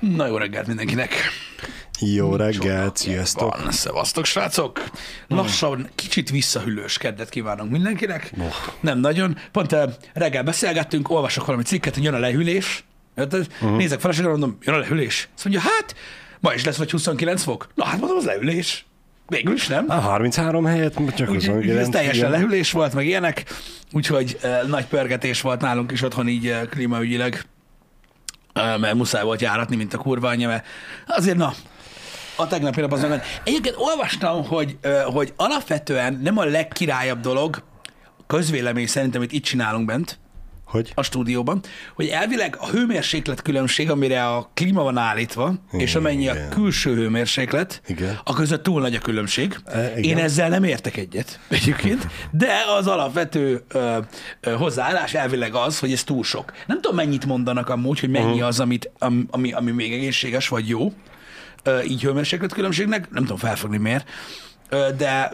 Na jó reggelt mindenkinek! Jó reggelt, sziasztok! Van, szevasztok, srácok! Lassan kicsit visszahűlős keddet kívánunk mindenkinek. Oh. Nem nagyon. Pont uh, reggel beszélgettünk, olvasok valami cikket, hogy jön a lehűlés. Uh-huh. Nézek feleségre, mondom, jön a lehűlés. Azt mondja, hát, ma is lesz vagy 29 fok. Na hát mondom, az lehűlés. Végül is nem. A 33 helyett csak Úgy, 29. ez teljesen igen. lehűlés volt, meg ilyenek, úgyhogy uh, nagy pörgetés volt nálunk is otthon így uh, klímaügyileg, mert muszáj volt járatni, mint a kurva anyja, mert azért na, a tegnapi nap az meg. Egyébként olvastam, hogy, hogy alapvetően nem a legkirályabb dolog, közvélemény szerint, amit itt csinálunk bent, Hogy? a stúdióban, hogy elvileg a hőmérséklet különbség, amire a klíma van állítva, és amennyi a Igen. külső hőmérséklet, Igen. a között túl nagy a különbség. E, igen. Én ezzel nem értek egyet egyébként, de az alapvető ö, ö, hozzáállás elvileg az, hogy ez túl sok. Nem tudom, mennyit mondanak amúgy, hogy mennyi az, amit, ami, ami, ami még egészséges vagy jó, ö, így hőmérséklet különbségnek, nem tudom felfogni miért, de,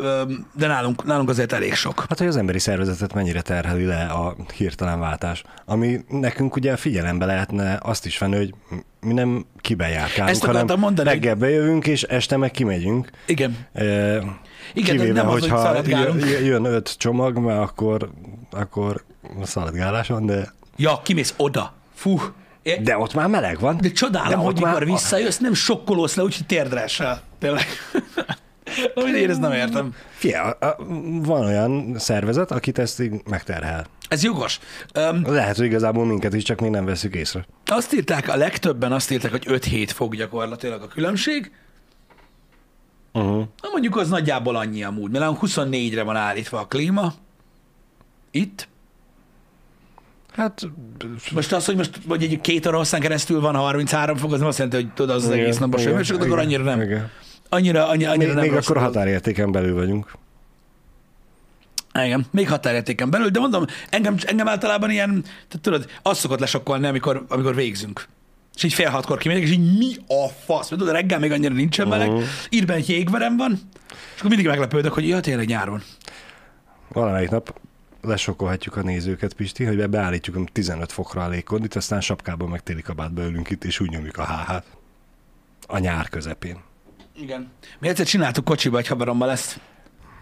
de nálunk, nálunk azért elég sok. Hát, hogy az emberi szervezetet mennyire terheli le a hirtelen váltás. Ami nekünk ugye figyelembe lehetne azt is venni, hogy mi nem kibejárkálunk, Ezt hanem mondani, hogy- reggel bejövünk, és este meg kimegyünk. Igen. E, Igen, Kivéve, nem az, hogy hogyha szaladgálunk. jö- jön öt csomag, mert akkor, akkor szaladgálás van, de, Ja, kimész oda. Fú. De ott már meleg van. De csodálom, De hogy mikor már- visszajössz, nem sokkolódsz le, úgyhogy térdre esel. Tényleg. Amit én ezt nem értem. Fia, van olyan szervezet, akit ezt így megterhel. Ez jogos. Um, Lehet, hogy igazából minket is, csak még nem veszük észre. azt írták, a legtöbben azt írták, hogy 5-7 fok gyakorlatilag a különbség. Uh-huh. Na mondjuk az nagyjából annyi amúgy, mert nálunk 24-re van állítva a klíma. Itt. Hát, Most az, hogy most vagy egy két oroszán keresztül van 33 fok, az nem azt jelenti, hogy tudod, az, az igen, egész napos hőmérséklet, akkor annyira nem. Igen. Annyira, annyira, annyira Még, nem még akkor határértéken belül vagyunk. Igen, még határértéken belül, de mondom, engem, engem általában ilyen, tehát tudod, az szokott lesokkolni, amikor, amikor végzünk. És így fél hatkor kimegyek, és így mi a fasz? Mert tudod, reggel még annyira nincsen meleg, Mhm. uh-huh. írben jégverem van, és akkor mindig meglepődök, hogy ja, tényleg nyár van. Valamelyik nap lesokkolhatjuk a nézőket, Pisti, hogy beállítjuk a 15 fokra a légkondit, aztán sapkában meg téli kabátba ülünk itt, és úgy nyomjuk a háhát. A nyár közepén. Igen. Mi egyszer csináltuk kocsiba egy haverommal ezt.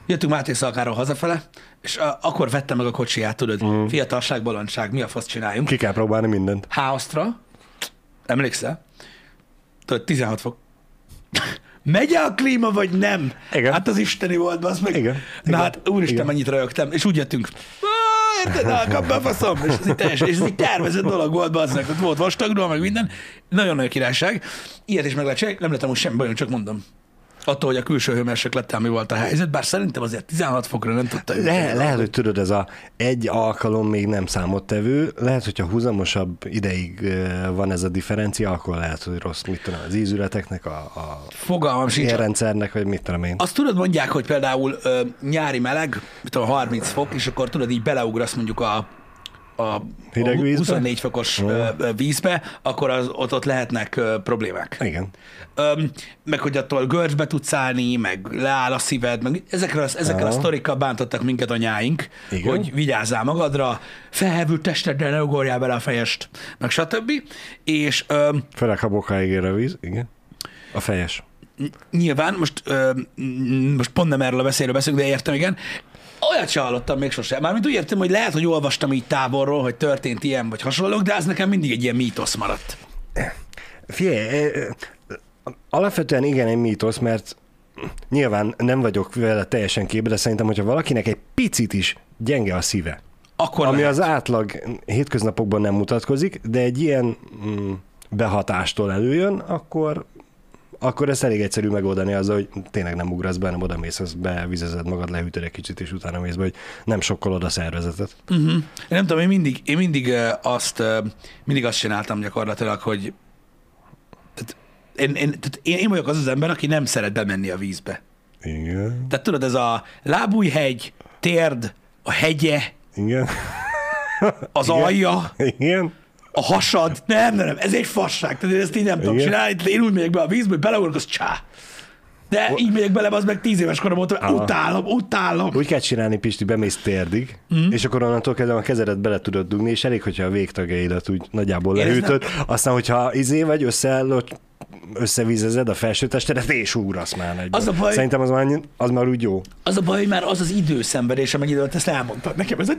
Jöttünk Máté Szalkáról hazafele, és a, akkor vettem meg a kocsiját, tudod, uh-huh. fiatalság, bolondság, mi a fasz csináljunk. Ki kell próbálni mindent. Háosztra, emlékszel? Tudod, 16 fok. Megy a klíma, vagy nem? Igen. Hát az isteni volt, az meg. Igen. Na Igen. hát, úristen, Igen. mennyit rögtem. És úgy jöttünk. "Á, Érted, na, kap be a faszom. És ez egy teljes, és ez egy tervezett dolog volt, az meg. Ott volt vastagról, meg minden. Nagyon-nagyon királyság. Ilyet is meg lehet csinálni. Nem lettem most semmi bajom, csak mondom. Attól, hogy a külső hőmérséklettel mi volt a helyzet, bár szerintem azért 16 fokra nem tudta. Le, lehet, hogy tudod, ez a egy alkalom még nem számottevő, lehet, hogyha húzamosabb ideig van ez a differencia, akkor lehet, hogy rossz, mit tudom, az ízületeknek, a, a Fogalmam sincs. érrendszernek, vagy mit tudom én. Azt tudod, mondják, hogy például ö, nyári meleg, mit tudom, 30 fok, és akkor tudod, így beleugrasz mondjuk a, a, Hideg a vízbe? 24 fokos ö, vízbe, akkor az, ott, ott lehetnek problémák. Igen. Öm, meg hogy attól görcsbe tudsz állni, meg leáll a szíved, meg ezekre, az- ezekkel a Aha. sztorikkal bántottak minket anyáink, Igen. hogy vigyázzál magadra, felhevült testeddel ne ugorjál bele a fejest, meg stb. És öm, Főleg, ha bokáig ér a víz, igen. A fejes. nyilván, most, ö, most pont nem erről a beszélről beszélünk, de értem, igen. Olyat se hallottam még sosem. Mármint úgy értem, hogy lehet, hogy olvastam így távolról, hogy történt ilyen vagy hasonlók, de az nekem mindig egy ilyen mítosz maradt. Figyelj, ö, ö, alapvetően igen egy mítosz, mert nyilván nem vagyok vele teljesen képbe, de szerintem, hogyha valakinek egy picit is gyenge a szíve, Akkor ami lehet. az átlag hétköznapokban nem mutatkozik, de egy ilyen mm, behatástól előjön, akkor akkor ezt elég egyszerű megoldani azzal, hogy tényleg nem ugrasz be, nem oda mész, azt bevizezed magad, lehűtöd egy kicsit, és utána mész be, hogy nem sokkolod a szervezetet. Uh-huh. Én nem tudom, én mindig, én mindig azt, mindig azt csináltam gyakorlatilag, hogy tehát én, én, tehát én, én vagyok az az ember, aki nem szeret bemenni a vízbe. Igen. Tehát tudod, ez a lábújhegy, térd, a hegye, Igen. az Igen. alja, Igen. A hasad, nem, nem, nem, ez egy fasság, tehát én ezt így nem tudom csinálni, én úgy megyek be a vízbe, hogy beleugrok, az csá. De így megyek bele, az meg tíz éves korom óta, Aha. utálom, utálom. Úgy kell csinálni, Pisti, bemész térdig, mm. és akkor onnantól kezdve a kezedet bele tudod dugni, és elég, hogyha a végtagjaidat úgy nagyjából leütöd, aztán, hogyha izé vagy, összeállod, összevizezed a felső testedet, és ugrasz már egyben. Az a baj, Szerintem az már, az már úgy jó. Az a baj, hogy már az az időszenvedés, amennyi időt ezt elmondtad nekem. Ez a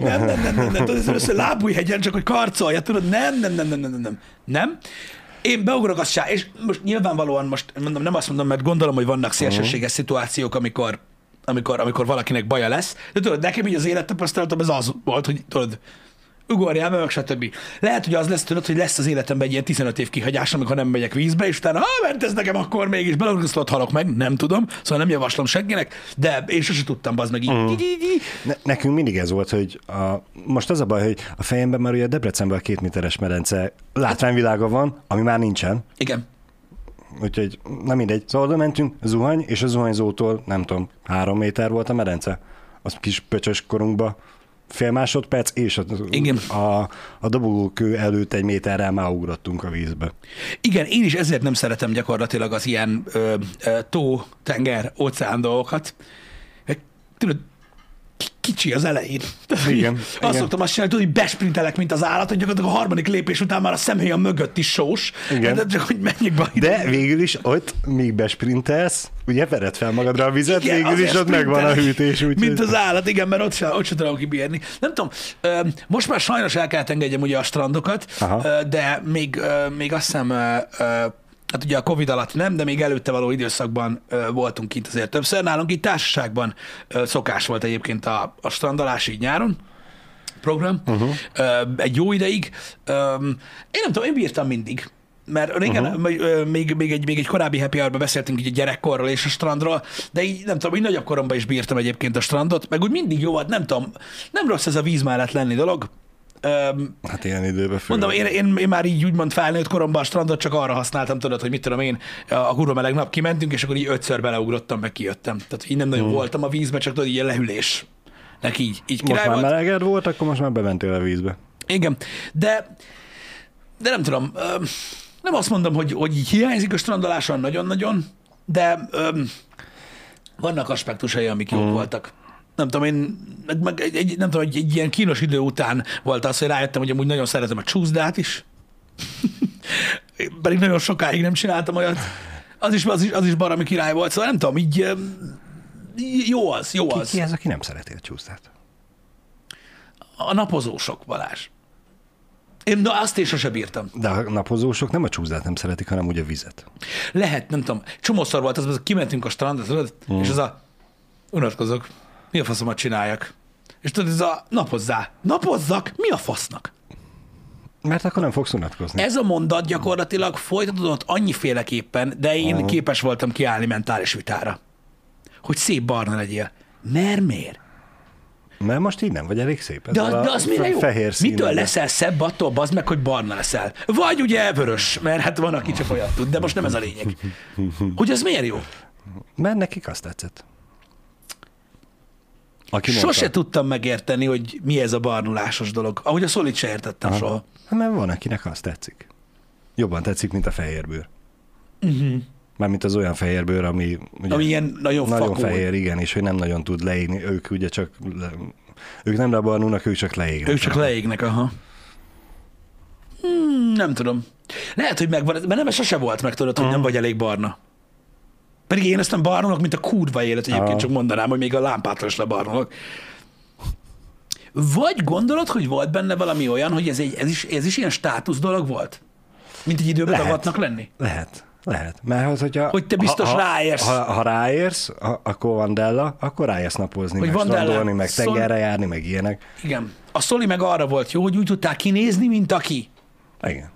nem, nem, nem, nem, nem, nem nem először lábújhegyen, csak hogy karcolja, tudod, nem, nem, nem, nem, nem, nem. Nem? Én beugrok a sá, és most nyilvánvalóan most mondom, nem azt mondom, mert gondolom, hogy vannak szélsőséges uh-huh. szituációk, amikor amikor, amikor valakinek baja lesz. De tudod, nekem így az élettapasztalatom ez az volt, hogy tudod, ugorjál meg stb. Lehet, hogy az lesz, tudod, hogy lesz az életemben egy ilyen 15 év kihagyás, amikor nem megyek vízbe, és utána, ha mert ez nekem akkor mégis beleugrasztott halok meg, nem tudom, szóval nem javaslom senkinek, de én sose tudtam, bazd meg így. Uh. Ne, nekünk mindig ez volt, hogy a, most az a baj, hogy a fejemben már ugye Debrecenben a két méteres medence látványvilága van, ami már nincsen. Igen. Úgyhogy nem mindegy. Szóval oda mentünk, zuhany, és a zuhanyzótól, nem tudom, három méter volt a medence. Az kis pöcsös korunkba fél másodperc, és a, Igen. a, a dobogókő előtt egy méterrel már ugrottunk a vízbe. Igen, én is ezért nem szeretem gyakorlatilag az ilyen ö, ö, tó, tenger, óceán dolgokat. Tudod, kicsi az elején. Igen, Azt igen. szoktam azt csinálni, hogy besprintelek, mint az állat, hogy gyakorlatilag a harmadik lépés után már a szemhéjam mögött is sós. Igen. De csak hogy menjek be. De végül is ott, míg besprintelsz, ugye vered fel magadra a vizet, Igen, végül is ott megvan a hűtés. Úgy, Mint az állat, igen, mert ott sem, ott sem tudom kibírni. Nem tudom, most már sajnos el kellett engedjem ugye a strandokat, Aha. de még, még azt hiszem, hát ugye a Covid alatt nem, de még előtte való időszakban ö, voltunk kint azért többször. Nálunk itt társaságban ö, szokás volt egyébként a, a strandolás így nyáron program, uh-huh. egy jó ideig. Ö, Én nem tudom, én bírtam mindig. Mert régen uh-huh. még, még, egy, még egy korábbi happy hour beszéltünk így a gyerekkorról és a strandról, de így nem tudom, így nagyobb koromban is bírtam egyébként a strandot, meg úgy mindig jó volt, nem tudom, nem rossz ez a víz mellett lenni dolog. Öm, Hát ilyen időben fő. Mondom, én, én, én, már így úgymond felnőtt koromban a strandot csak arra használtam, tudod, hogy mit tudom én, a kurva meleg nap kimentünk, és akkor így ötször beleugrottam, meg kijöttem. Tehát így nem nagyon hmm. voltam a vízbe, csak tudod, ilyen lehűlés. Neki így, így most király már volt. meleged volt, akkor most már bementél a vízbe. Igen, de, de nem tudom, nem azt mondom, hogy, hogy így hiányzik a strandoláson nagyon-nagyon, de öm, vannak aspektusai, amik jók voltak. Nem tudom, én meg, egy, egy, nem tudom, egy, egy ilyen kínos idő után volt az, hogy rájöttem, hogy amúgy nagyon szeretem a csúszdát is. Pedig nagyon sokáig nem csináltam olyat. Az is, az is, az is baromi király volt, szóval nem tudom, így jó az, jó az. ki ez, aki nem szereti a csúsztát? A napozósok, Balázs. Én na, azt én sose bírtam. De a napozósok nem a csúsztát nem szeretik, hanem úgy a vizet. Lehet, nem tudom. Csomószor volt az, hogy kimentünk a strandra, tudod, mm. és az a unatkozok, mi a faszomat csináljak? És tudod, ez a napozzá. Napozzak? Mi a fasznak? Mert akkor nem fogsz unatkozni. Ez a mondat gyakorlatilag folytatódott annyiféleképpen, de én uh-huh. képes voltam kiállni mentális vitára. Hogy szép barna legyél. Mert miért? Mert most így nem vagy elég szép. De, az, de a az mire jó? Fehér színű. Mitől leszel szebb attól, bazd meg, hogy barna leszel? Vagy ugye vörös, mert hát van, aki csak olyat tud, de most nem ez a lényeg. Hogy az miért jó? Mert nekik azt tetszett. Aki Sose mondta. tudtam megérteni, hogy mi ez a barnulásos dolog. Ahogy a szolit se értettem Aha. soha. Hát mert van, akinek azt tetszik. Jobban tetszik, mint a fehérbőr. Uh-huh. Mármint az olyan fehérbőr, ami ugye Ami ilyen nagyon, nagyon fehér, igen, és hogy nem nagyon tud leégni. Ők ugye csak, le, ők nem lebarnulnak, ők csak leégnek. Ők csak leégnek, aha. Hmm, nem tudom. Lehet, hogy megvan, mert nem, sose volt meg, tudod, hogy nem vagy elég barna. Pedig én nem barnulok, mint a kurva élet egyébként, csak mondanám, hogy még a lámpától is lebarnulok. Vagy gondolod, hogy volt benne valami olyan, hogy ez, egy, ez, is, ez is ilyen státusz dolog volt? Mint egy időben Lehet. tagadnak lenni? Lehet, lehet. Mert hogy, hogyha, Hogy te biztos ha, ráérsz. Ha, ha, ráérsz, ha, akkor van Della, akkor ráérsz napozni, Hogy meg strandolni, meg tengerre járni, meg ilyenek. Igen. A Szoli meg arra volt jó, hogy úgy tudták kinézni, mint aki. Igen.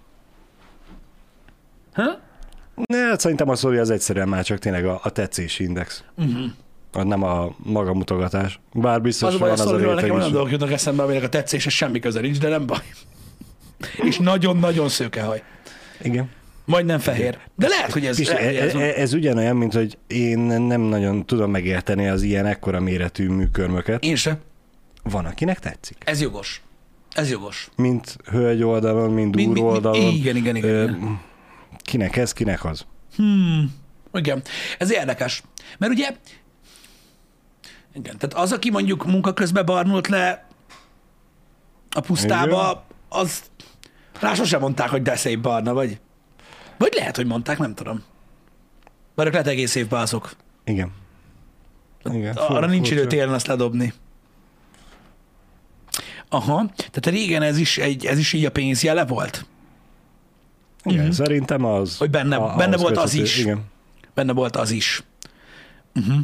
Ha? Ne, hát szerintem a sztori az egyszerűen már csak tényleg a, a tetszési index. Uh-huh. Nem a magamutogatás. Bár biztos Az a a van az a nekem réteg olyan is. dolgok jutnak eszembe, aminek a tetszése semmi köze nincs, de nem baj. És nagyon-nagyon szőke haj. Igen. Majdnem fehér. De lehet, hogy ez... Hogy ez, ez, ez, ez ugyanolyan, mint hogy én nem nagyon tudom megérteni az ilyen ekkora méretű műkörmöket. Én se. Van, akinek tetszik. Ez jogos. Ez jogos. Mint hölgy oldalon, mint úr oldalon. igen, igen, igen, Ö, igen. Kinek ez, kinek az. Igen. Ez érdekes. Mert ugye, igen, tehát az, aki mondjuk munka közben barnult le a pusztába, az rá sosem mondták, hogy de szép barna vagy. Vagy lehet, hogy mondták, nem tudom. Mert ők lehet egész évben azok. Igen. Igen. Arra nincs idő furcsa. télen azt ledobni. Aha, tehát régen ez is, egy, ez is így a pénzjele volt? Igen, szerintem az. Mhm. Hogy benne- a- benne ahhoz volt az köthető. is. Igen. Benne volt az is. Uh-huh.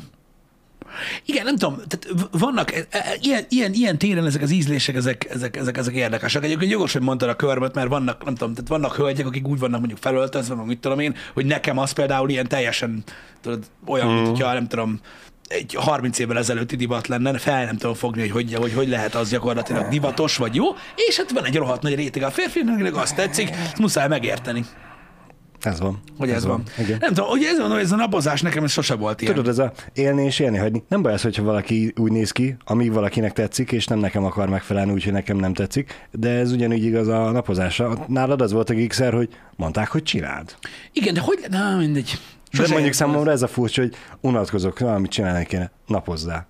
Igen, nem tudom, tehát vannak e- e- ilyen, ilyen, ilyen téren ezek az ízlések, ezek, ezek, ezek, ezek érdekesek. Egyébként jogos, hogy mondtad a körmöt, mert vannak, nem tudom, tehát vannak hölgyek, akik úgy vannak mondjuk felöltözve, meg mit tudom én, hogy nekem az például ilyen teljesen tudod, olyan, mm. mint hogyha nem tudom, egy 30 évvel ezelőtti divat lenne, fel nem tudom fogni, hogy hogy, hogy hogy lehet az gyakorlatilag divatos vagy jó, és hát van egy rohadt nagy réteg a férfinak, akinek azt tetszik, ezt muszáj megérteni, Ez van. hogy ez, ez van. Igen. Nem tudom, hogy ez van, hogy ez a napozás nekem ez sose volt ilyen. Tudod, ez a élni és élni hagyni. Nem baj az, hogyha valaki úgy néz ki, amíg valakinek tetszik, és nem nekem akar megfelelni, úgyhogy nekem nem tetszik, de ez ugyanígy igaz a napozásra. Nálad az volt a gigszer, hogy mondták, hogy csináld. Igen, de hogy, na mindegy. De Sose mondjuk értem számomra ez a furcsa, hogy unatkozok, valamit csinálni kéne, napozzá.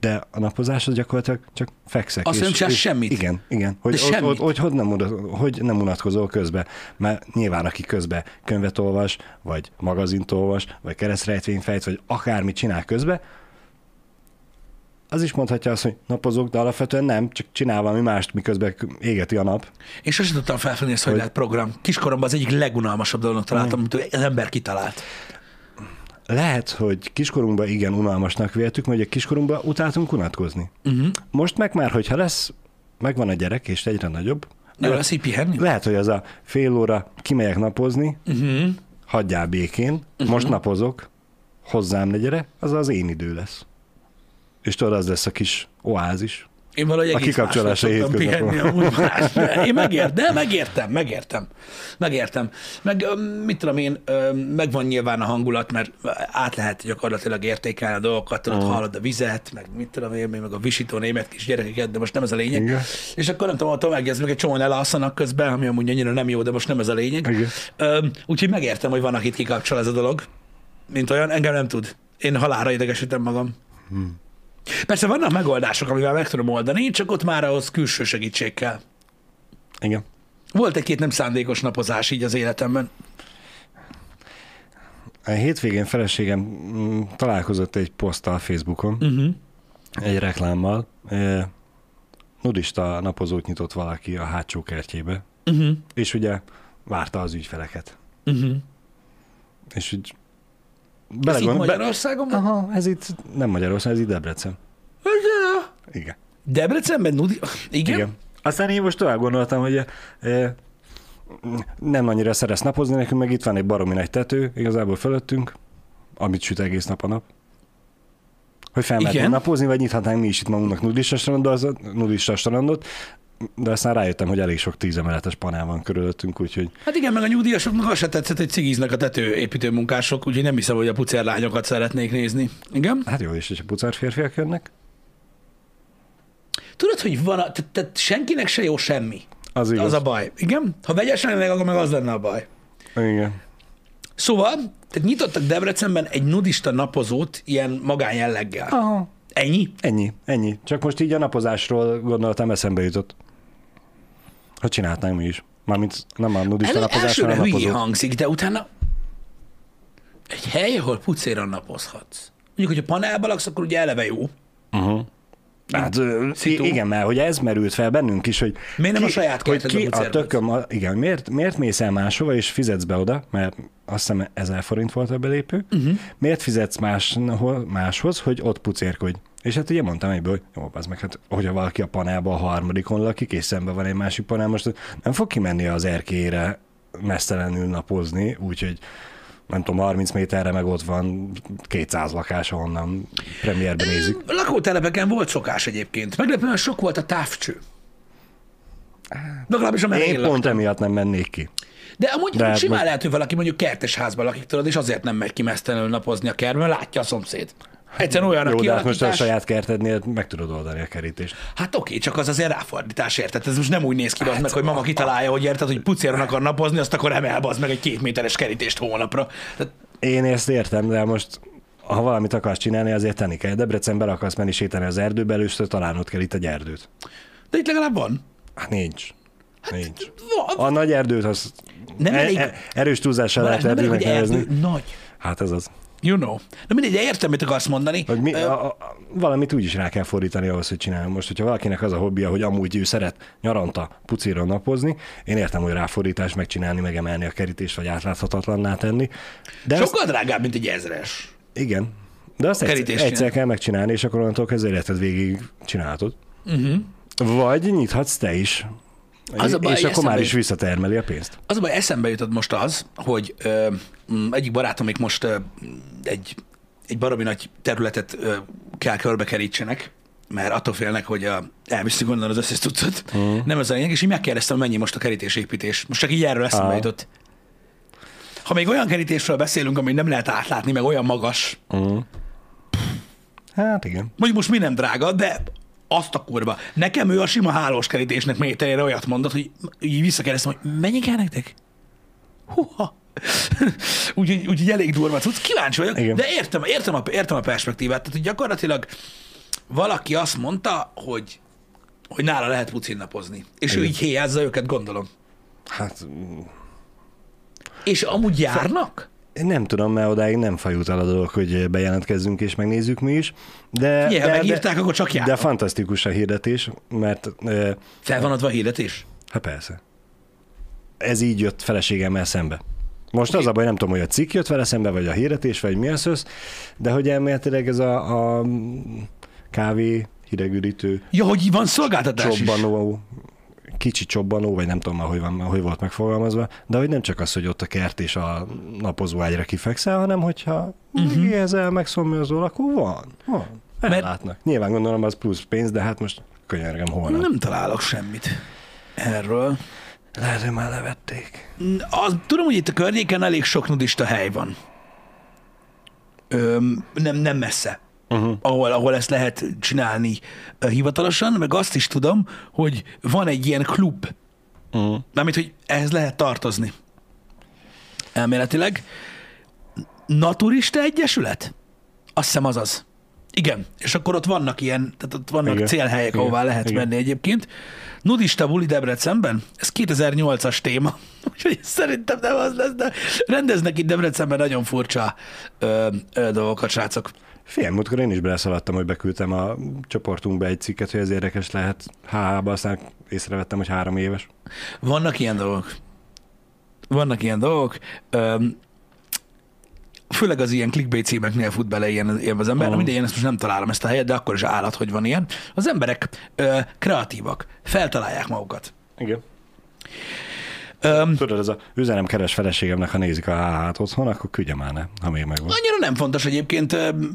De a napozás az gyakorlatilag csak fekszek. Azt és- nem csinálsz semmit? Igen, igen. Hogy, De hogy, semmit? hogy, hogy, hogy, nem, hogy nem unatkozol közben. Mert nyilván aki közben könyvet olvas, vagy magazint olvas, vagy keresztrejtvényfejt, vagy akármit csinál közben, az is mondhatja azt, hogy napozok, de alapvetően nem, csak csinál valami mást, miközben égeti a nap. Én sosem tudtam felfogni ezt, hogy, Hogy- lehet program. Kiskoromban az egyik legunalmasabb dolognak találtam, amit az ember kitalált. Lehet, hogy kiskorunkban igen unalmasnak véltük, mert ugye kiskorunkban utáltunk unatkozni. Uh-huh. Most meg már, hogyha lesz, megvan a gyerek, és egyre nagyobb, Jó lesz így pihenni? lehet, hogy az a fél óra kimegyek napozni, Uh-huh. hagyjál békén, uh-huh. most napozok, hozzám ne gyere, az az én idő lesz. És tudod, az lesz a kis oázis. Én valahogy A egész kikapcsolása szoktam hétköznapon. pihenni amúgy más. Én megértem, de megértem, megértem. Megértem. Meg mit tudom én, megvan nyilván a hangulat, mert át lehet gyakorlatilag értékelni a dolgokat, tudod, Mhm. hallod a vizet, meg mit tudom én, meg a visító német kis gyerekeket, de most nem ez a lényeg. Igen. És akkor nem tudom, a Tomágy meg egy csomóan elalszanak közben, ami amúgy annyira nem jó, de most nem ez a lényeg. Igen. Úgyhogy megértem, hogy van, akit kikapcsol ez a dolog, mint olyan, engem nem tud. Én halára idegesítem magam. Hmm. Persze vannak megoldások, amivel meg tudom oldani, csak ott már ahhoz külső segítség kell. Igen. Volt egy-két nem szándékos napozás így az életemben. A hétvégén feleségem mm, találkozott egy poszttal Facebookon, Uh-huh. egy reklámmal. Nudista napozót nyitott valaki a hátsó kertjébe, Uh-huh. és ugye várta az ügyfeleket. Uh-huh. És úgy Ez így belegondol- be- Magyarországon van? Aha, ez itt nem Magyarország, ez itt Debrecen. Igen. Debrecenben? Nudi? Igen? Igen. Igen. Aztán én most tovább gondoltam, hogy e, nem annyira szeretsz napozni, nekünk meg itt van egy baromi nagy tető, igazából fölöttünk, amit süt egész nap a nap. Hogy Igen. napozni, vagy nyithatnánk mi is itt magunknak nudista strandot, nudista strandot, de aztán rájöttem, hogy elég sok tízemeletes panel van körülöttünk, úgyhogy Hát igen, meg a nyugdíjasoknak az se tetszett, hogy cigiznek a tetőépítő munkások, úgyhogy nem hiszem, hogy a pucérlányokat szeretnék nézni. Igen? hát jó hogy a pucár férfiak jönnek. Tudod, hogy van, a, tehát, tehát senkinek se jó semmi. Az igaz. Az a baj. Igen? Ha vegyes lennének, akkor meg az lenne a baj. Igen. Szóval, tehát nyitottak Debrecenben egy nudista napozót ilyen magánjelleggel. Aha. Ennyi? Ennyi, ennyi. Csak most így a napozásról gondoltam, eszembe jutott. Hogy csinálhatnánk mi is. Mármint nem a nudista napozás, elsőre hanem hülye hangzik, de utána egy hely, ahol pucéran napozhatsz. Mondjuk, hogyha panelban laksz, akkor ugye eleve jó. Uh-huh. Hát, Szitu. igen, mert hogy ez merült fel bennünk is, hogy Miért nem a saját hogy ki a tököm, a, igen, miért, miért mész el máshova, és fizetsz be oda, mert azt hiszem ezer forint volt a belépő, uh-huh. miért fizetsz máshol, máshoz, hogy ott pucérkodj? És hát ugye mondtam egyből, hogy jó, az meg, hát hogyha valaki a panelban a harmadikon lakik, és szemben van egy másik panel, most nem fog kimenni az erkélyre mesztelenül napozni, úgyhogy nem tudom, 30 méterre meg ott van 200 lakás, ahonnan premierbe nézik. Lakótelepeken volt szokás egyébként. Meglepően sok volt a távcső. Legalábbis a Én pont emiatt nem mennék ki. De amúgy De simán most- lehet, hogy valaki mondjuk kertes házban lakik, tudod, és azért nem megy ki mesztelenül napozni a kertben, látja a szomszéd. Egyszerűen olyan Jó, de hát most a saját kertednél meg tudod oldani a kerítést. Hát oké, csak az azért ráfordítás, érted? Ez most nem úgy néz ki, hát, meg, hogy mama kitalálja, hogy érted, hogy pucéron akar napozni, azt akkor emel az meg egy két méteres kerítést hónapra. Tehát Én ezt értem, de most ha valamit akarsz csinálni, azért tenni kell. Debrecenben akarsz menni sétálni az erdőbe, először találnod kell itt egy erdőt. De itt legalább van. Hát nincs. Nincs. Van. A nagy erdőt az Nem e- elég- e- erős túlzással lehet elég, erdőnek nevezni. erdő, nagy. Hát ez az. You know. De mindegy, de értem, mit akarsz mondani. Hogy mi, a, a, valamit úgy is rá kell fordítani ahhoz, hogy csináljon. Most, hogyha valakinek az a hobbija, hogy amúgy ő szeret nyaranta pucira napozni, én értem, hogy ráfordítás megcsinálni, megemelni a kerítést, vagy átláthatatlanná tenni. De ezt, Sokkal drágább, mint egy ezres. igen. De azt egyszer, egyszer csinál. kell megcsinálni, és akkor onnantól kezdve életed végig csinálhatod. Uh-huh. Vagy nyithatsz te is. Az a baj, és akkor már is visszatermeli a pénzt. Az a baj, eszembe jutott most az, hogy ö, egyik barátom még most egy, egy baromi nagy területet kell körbekerítsenek, mert attól félnek, hogy a, elviszük onnan az összes cuccot. Uh-huh. Nem ez a lényeg, és így megkérdeztem, mennyi most a kerítésépítés. Most csak így erről eszembe Aha. jutott. Ha még olyan kerítésről beszélünk, ami nem lehet átlátni, meg olyan magas, Uh. Hát igen. mondjuk most mi nem drága, de azt a kurva. Nekem ő a sima hálós kerítésnek méterére olyat mondott, hogy így visszakérdeztem, hogy mennyi kell nektek? Húha. Úgyhogy, úgyhogy elég durva cucc. Kíváncsi vagyok, Igen. de értem, értem, a, értem a perspektívát. Tehát, hogy gyakorlatilag valaki azt mondta, hogy, hogy nála lehet pucin napozni. És ő Igen. így héjázza őket, gondolom. Hát És amúgy járnak? nem tudom, mert odáig nem fajult el a dolog, hogy bejelentkezzünk és megnézzük mi is. De, Figyelj, ha de, megírták, akkor csak de, járnak. de fantasztikus a hirdetés, mert Fel van adva a hirdetés? hát persze. Ez így jött feleségemmel szembe. Most okay. az a baj, nem tudom, hogy a cikk jött vele szembe, vagy a hirdetés, vagy mi az össz, de hogy elméletileg ez a, a kávé hidegüdítő Ja, hogy van szolgáltatás is. csobbanó, kicsi csobbanó, vagy nem tudom már, hogy, van, hogy volt megfogalmazva, de hogy nem csak az, hogy ott a kert és a napozó ágyra kifekszel, hanem hogyha uh-huh. megéhezel, megszomjazol, akkor van. Van. Mert- Ellátnak. Nyilván gondolom az plusz pénz, de hát most könyörgem holnap. Nem találok semmit erről. Lehet, hogy már levették. Az, tudom, hogy itt a környéken elég sok nudista hely van. Öm, nem, nem messze. Uh-huh. Ahol, ahol ezt lehet csinálni ö, hivatalosan, meg azt is tudom, hogy van egy ilyen klub, Uh-huh. mármint, hogy ehhez lehet tartozni. Elméletileg. Naturista Egyesület? Azt hiszem az az. Igen, és akkor ott vannak ilyen, tehát ott vannak Igen. célhelyek, Igen. ahová lehet Igen. menni egyébként. Nudista buli Debrecenben, ez 2008-as téma, úgyhogy szerintem nem az lesz, de rendeznek itt Debrecenben nagyon furcsa ö, ö, dolgokat, srácok. Fél, múltkor én is beleszaladtam, hogy beküldtem a csoportunkba egy cikket, hogy ez érdekes lehet. HH-ba, aztán észrevettem, hogy három éves. Vannak ilyen dolgok. Vannak ilyen dolgok. Öm, főleg az ilyen clickbait címeknél fut bele ilyen, ilyen az ember. Uh-huh. Mindegy, én ezt most nem találom ezt a helyet, de akkor is állat, hogy van ilyen. Az emberek ö, kreatívak, feltalálják magukat. Igen. Öm, Tudod, ez a üzenem keres feleségemnek, ha nézik a HH-t otthon, akkor küldje már ne, ha még megvan. annyira nem fontos egyébként.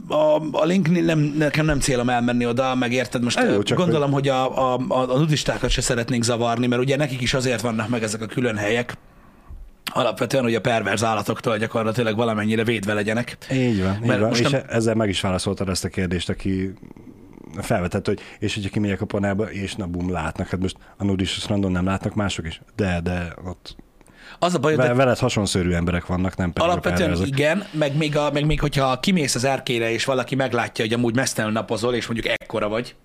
A, a link nem, nekem nem célom elmenni oda, meg érted most. Jó, ö, csak gondolom, hogy a, a, a, a nudistákat se szeretnénk zavarni, mert ugye nekik is azért vannak meg ezek a külön helyek, alapvetően, hogy a perverz állatoktól gyakorlatilag valamennyire védve legyenek. Így van, így Mert van. most És nem- ezzel meg is válaszoltad ezt a kérdést, aki felvetett, hogy és hogyha kimegyek a panába, és na bum, látnak. Hát most a nudis strandon nem látnak mások is? De, de ott Az a baj, hogy ve- veled hasonszörű emberek vannak, nem pedig a Alapvetően perverzek. igen, meg még, a, meg még hogyha kimész az erkére, és valaki meglátja, hogy amúgy mesztelenül napozol, és mondjuk ekkora vagy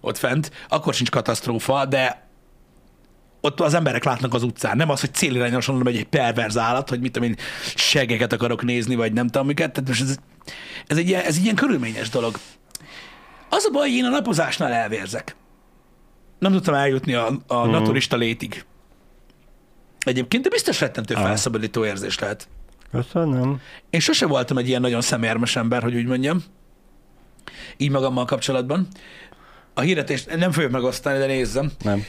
ott fent, akkor sincs katasztrófa, de ott az emberek látnak az utcán. Nem az, hogy célirányosan megy egy perverz állat, hogy mit tudom én, segeket akarok nézni, vagy nem tudom miket. Tehát most ez, ez, egy ilyen, ez egy ilyen körülményes dolog. Az a baj, hogy én a napozásnál elvérzek. Nem tudtam eljutni a, a mm. naturista létig. Egyébként, de biztos rettentő Ah. felszabadító érzés lehet. Köszönöm. Én sose voltam egy ilyen nagyon szemérmes ember, hogy úgy mondjam, így magammal kapcsolatban. A hirdetést nem fogjuk megosztani, de nézzem. Nem.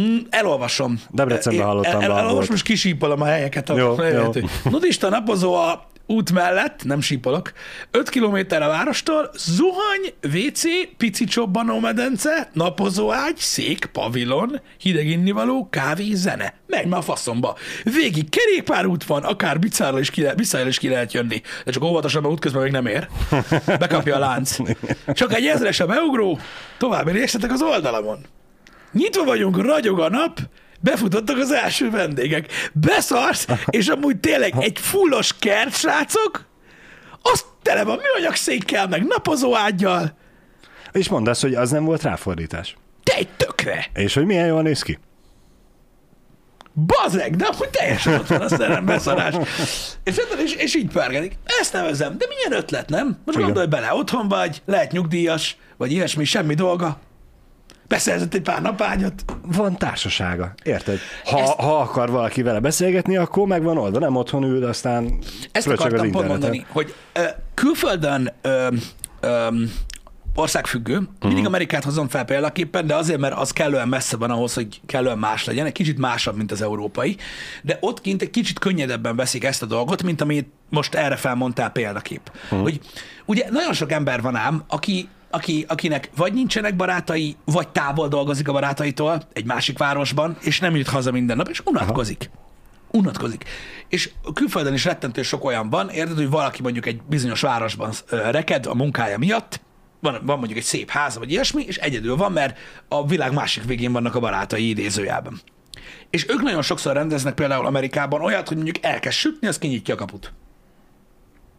Mm, elolvasom. Debrecenben hallottam, El, el, elolvasom, most kisípolom a helyeket. A Jó, lehető. jó. Nudista napozó a út mellett, nem sípolok, 5 kilométer a várostól, zuhany, WC, pici csobbanómedence, napozóágy, szék, pavilon, hideg innivaló, kávé, zene. Menj már a faszomba. Végig kerékpárút van, akár bicáról is ki, le, is ki lehet jönni. De csak óvatosan, mert útközben még nem ér. Bekapja a lánc. Csak egy ezres a beugró, további részletek az oldalamon. Nyitva vagyunk, ragyog a nap, befutottak az első vendégek. Beszarsz, és amúgy tényleg egy fullos kert, srácok, az tele van műanyag székkel, meg napozó ágyjal. És mondd azt, hogy az nem volt ráfordítás. Te egy tökre. És hogy milyen jól néz ki. Bazeg, de amúgy teljesen ott van a szerem beszarás. És, és, és így pörgedik. Ezt nevezem. De milyen ötlet, nem? Most Igen. gondolj bele, otthon vagy, lehet nyugdíjas, vagy ilyesmi, semmi dolga. Beszerzett egy pár napágyat. Van társasága, érted? Ha, Ezt- ha akar valaki vele beszélgetni, akkor meg van oldva, nem otthon ül, aztán Ezt akartam pont interneten. mondani, hogy ö, külföldön ö, ö, országfüggő, Mhm. mindig Amerikát hozom fel példaképpen, de azért, mert az kellően messze van ahhoz, hogy kellően más legyen, egy kicsit másabb, mint az európai, de ott kint egy kicsit könnyedebben veszik ezt a dolgot, mint amit most erre felmondtál példakép. Mhm. Hogy ugye nagyon sok ember van ám, aki aki, akinek vagy nincsenek barátai, vagy távol dolgozik a barátaitól egy másik városban, és nem jut haza minden nap, és unatkozik. Unatkozik. És külföldön is rettentő sok olyan van, érted, hogy valaki mondjuk egy bizonyos városban reked a munkája miatt, van, van mondjuk egy szép háza, vagy ilyesmi, és egyedül van, mert a világ másik végén vannak a barátai idézőjelben. És ők nagyon sokszor rendeznek például Amerikában olyat, hogy mondjuk elkezd sütni, az kinyitja a kaput.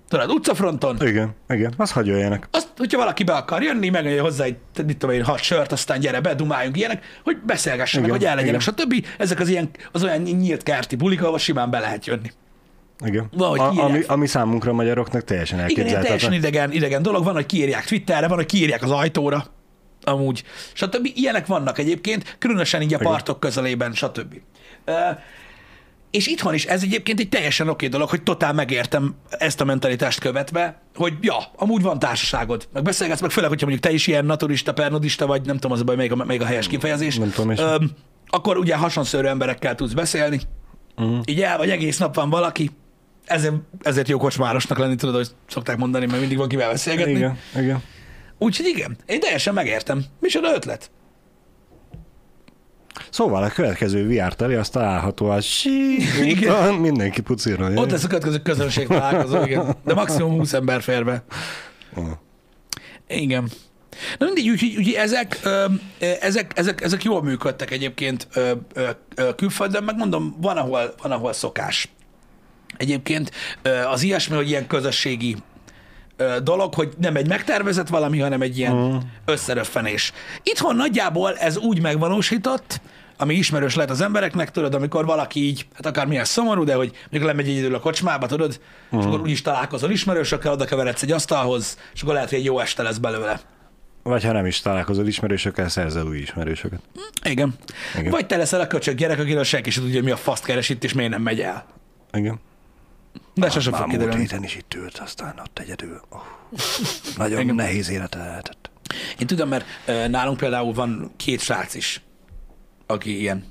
Tudod, utcafronton, Igen, igen, az hagyja jöjjenek. azt, hogyha valaki be akar jönni, meg hozzá egy, mit tudom én, hat sört, aztán gyere be, dumáljunk ilyenek, hogy beszélgessenek, Igen, hogy ellegyenek, igen. stb. Ezek az ilyen, az olyan nyílt kerti bulik, ahol simán be lehet jönni. Igen. Valahogy A, kiírják. ami, ami számunkra magyaroknak teljesen Igen, ilyen teljesen elképzelhetetlen. idegen, idegen dolog. Van, hogy kiírják Twitterre, van, hogy kiírják az ajtóra, amúgy, stb. Ilyenek vannak egyébként, különösen így a Igen. partok közelében, stb. És itthon is ez egyébként egy teljesen oké dolog, hogy totál megértem ezt a mentalitást követve, hogy ja, amúgy van társaságod, meg beszélgetsz, meg főleg, hogyha mondjuk te is ilyen naturista, pernodista vagy, nem tudom, az a baj, még a, még a helyes kifejezés. Nem tudom is. Öm, akkor ugye hasonszörű emberekkel tudsz beszélni, uh-huh. így el vagy egész nap van valaki, ezért, ezért jó kocsmárosnak lenni, tudod, hogy szokták mondani, mert mindig van kivel beszélgetni. Igen, igen. Úgyhogy igen, én teljesen megértem. Micsoda ötlet? Szóval a következő VR teli, az található a sí, Igen. úton, mindenki pucírna. Ott lesz a következő közönség találkozó, igen. De maximum 20 ember fér be. Igen. Na mindegy, úgyhogy úgy, ezek, ö, ezek, ezek, ezek jól működtek egyébként ö, ö, ö, külföldön, megmondom, van ahol, van, ahol szokás. Egyébként az ilyesmi, hogy ilyen közösségi dolog, hogy nem egy megtervezett valami, hanem egy ilyen uh. összeröffenés. Itthon nagyjából ez úgy megvalósított, ami ismerős lehet az embereknek, tudod, amikor valaki így, hát akár milyen szomorú, de hogy mondjuk lemegy egyedül a kocsmába, tudod, uh. és akkor úgyis találkozol ismerősökkel, oda keveredsz egy asztalhoz, és akkor lehet, hogy egy jó este lesz belőle. Vagy ha nem is találkozol ismerősökkel, szerzel új ismerősöket. Igen. Igen. Igen. Vagy te leszel a köcsög gyerek, akiről senki sem tudja, mi a faszt keres itt, és miért nem megy el. Igen. De sose fog múlt kiderülni. héten is itt ült, aztán ott egyedül. Oh. Nagyon Igen. nehéz élete lehetett. Én tudom, mert nálunk például van két srác is, aki ilyen.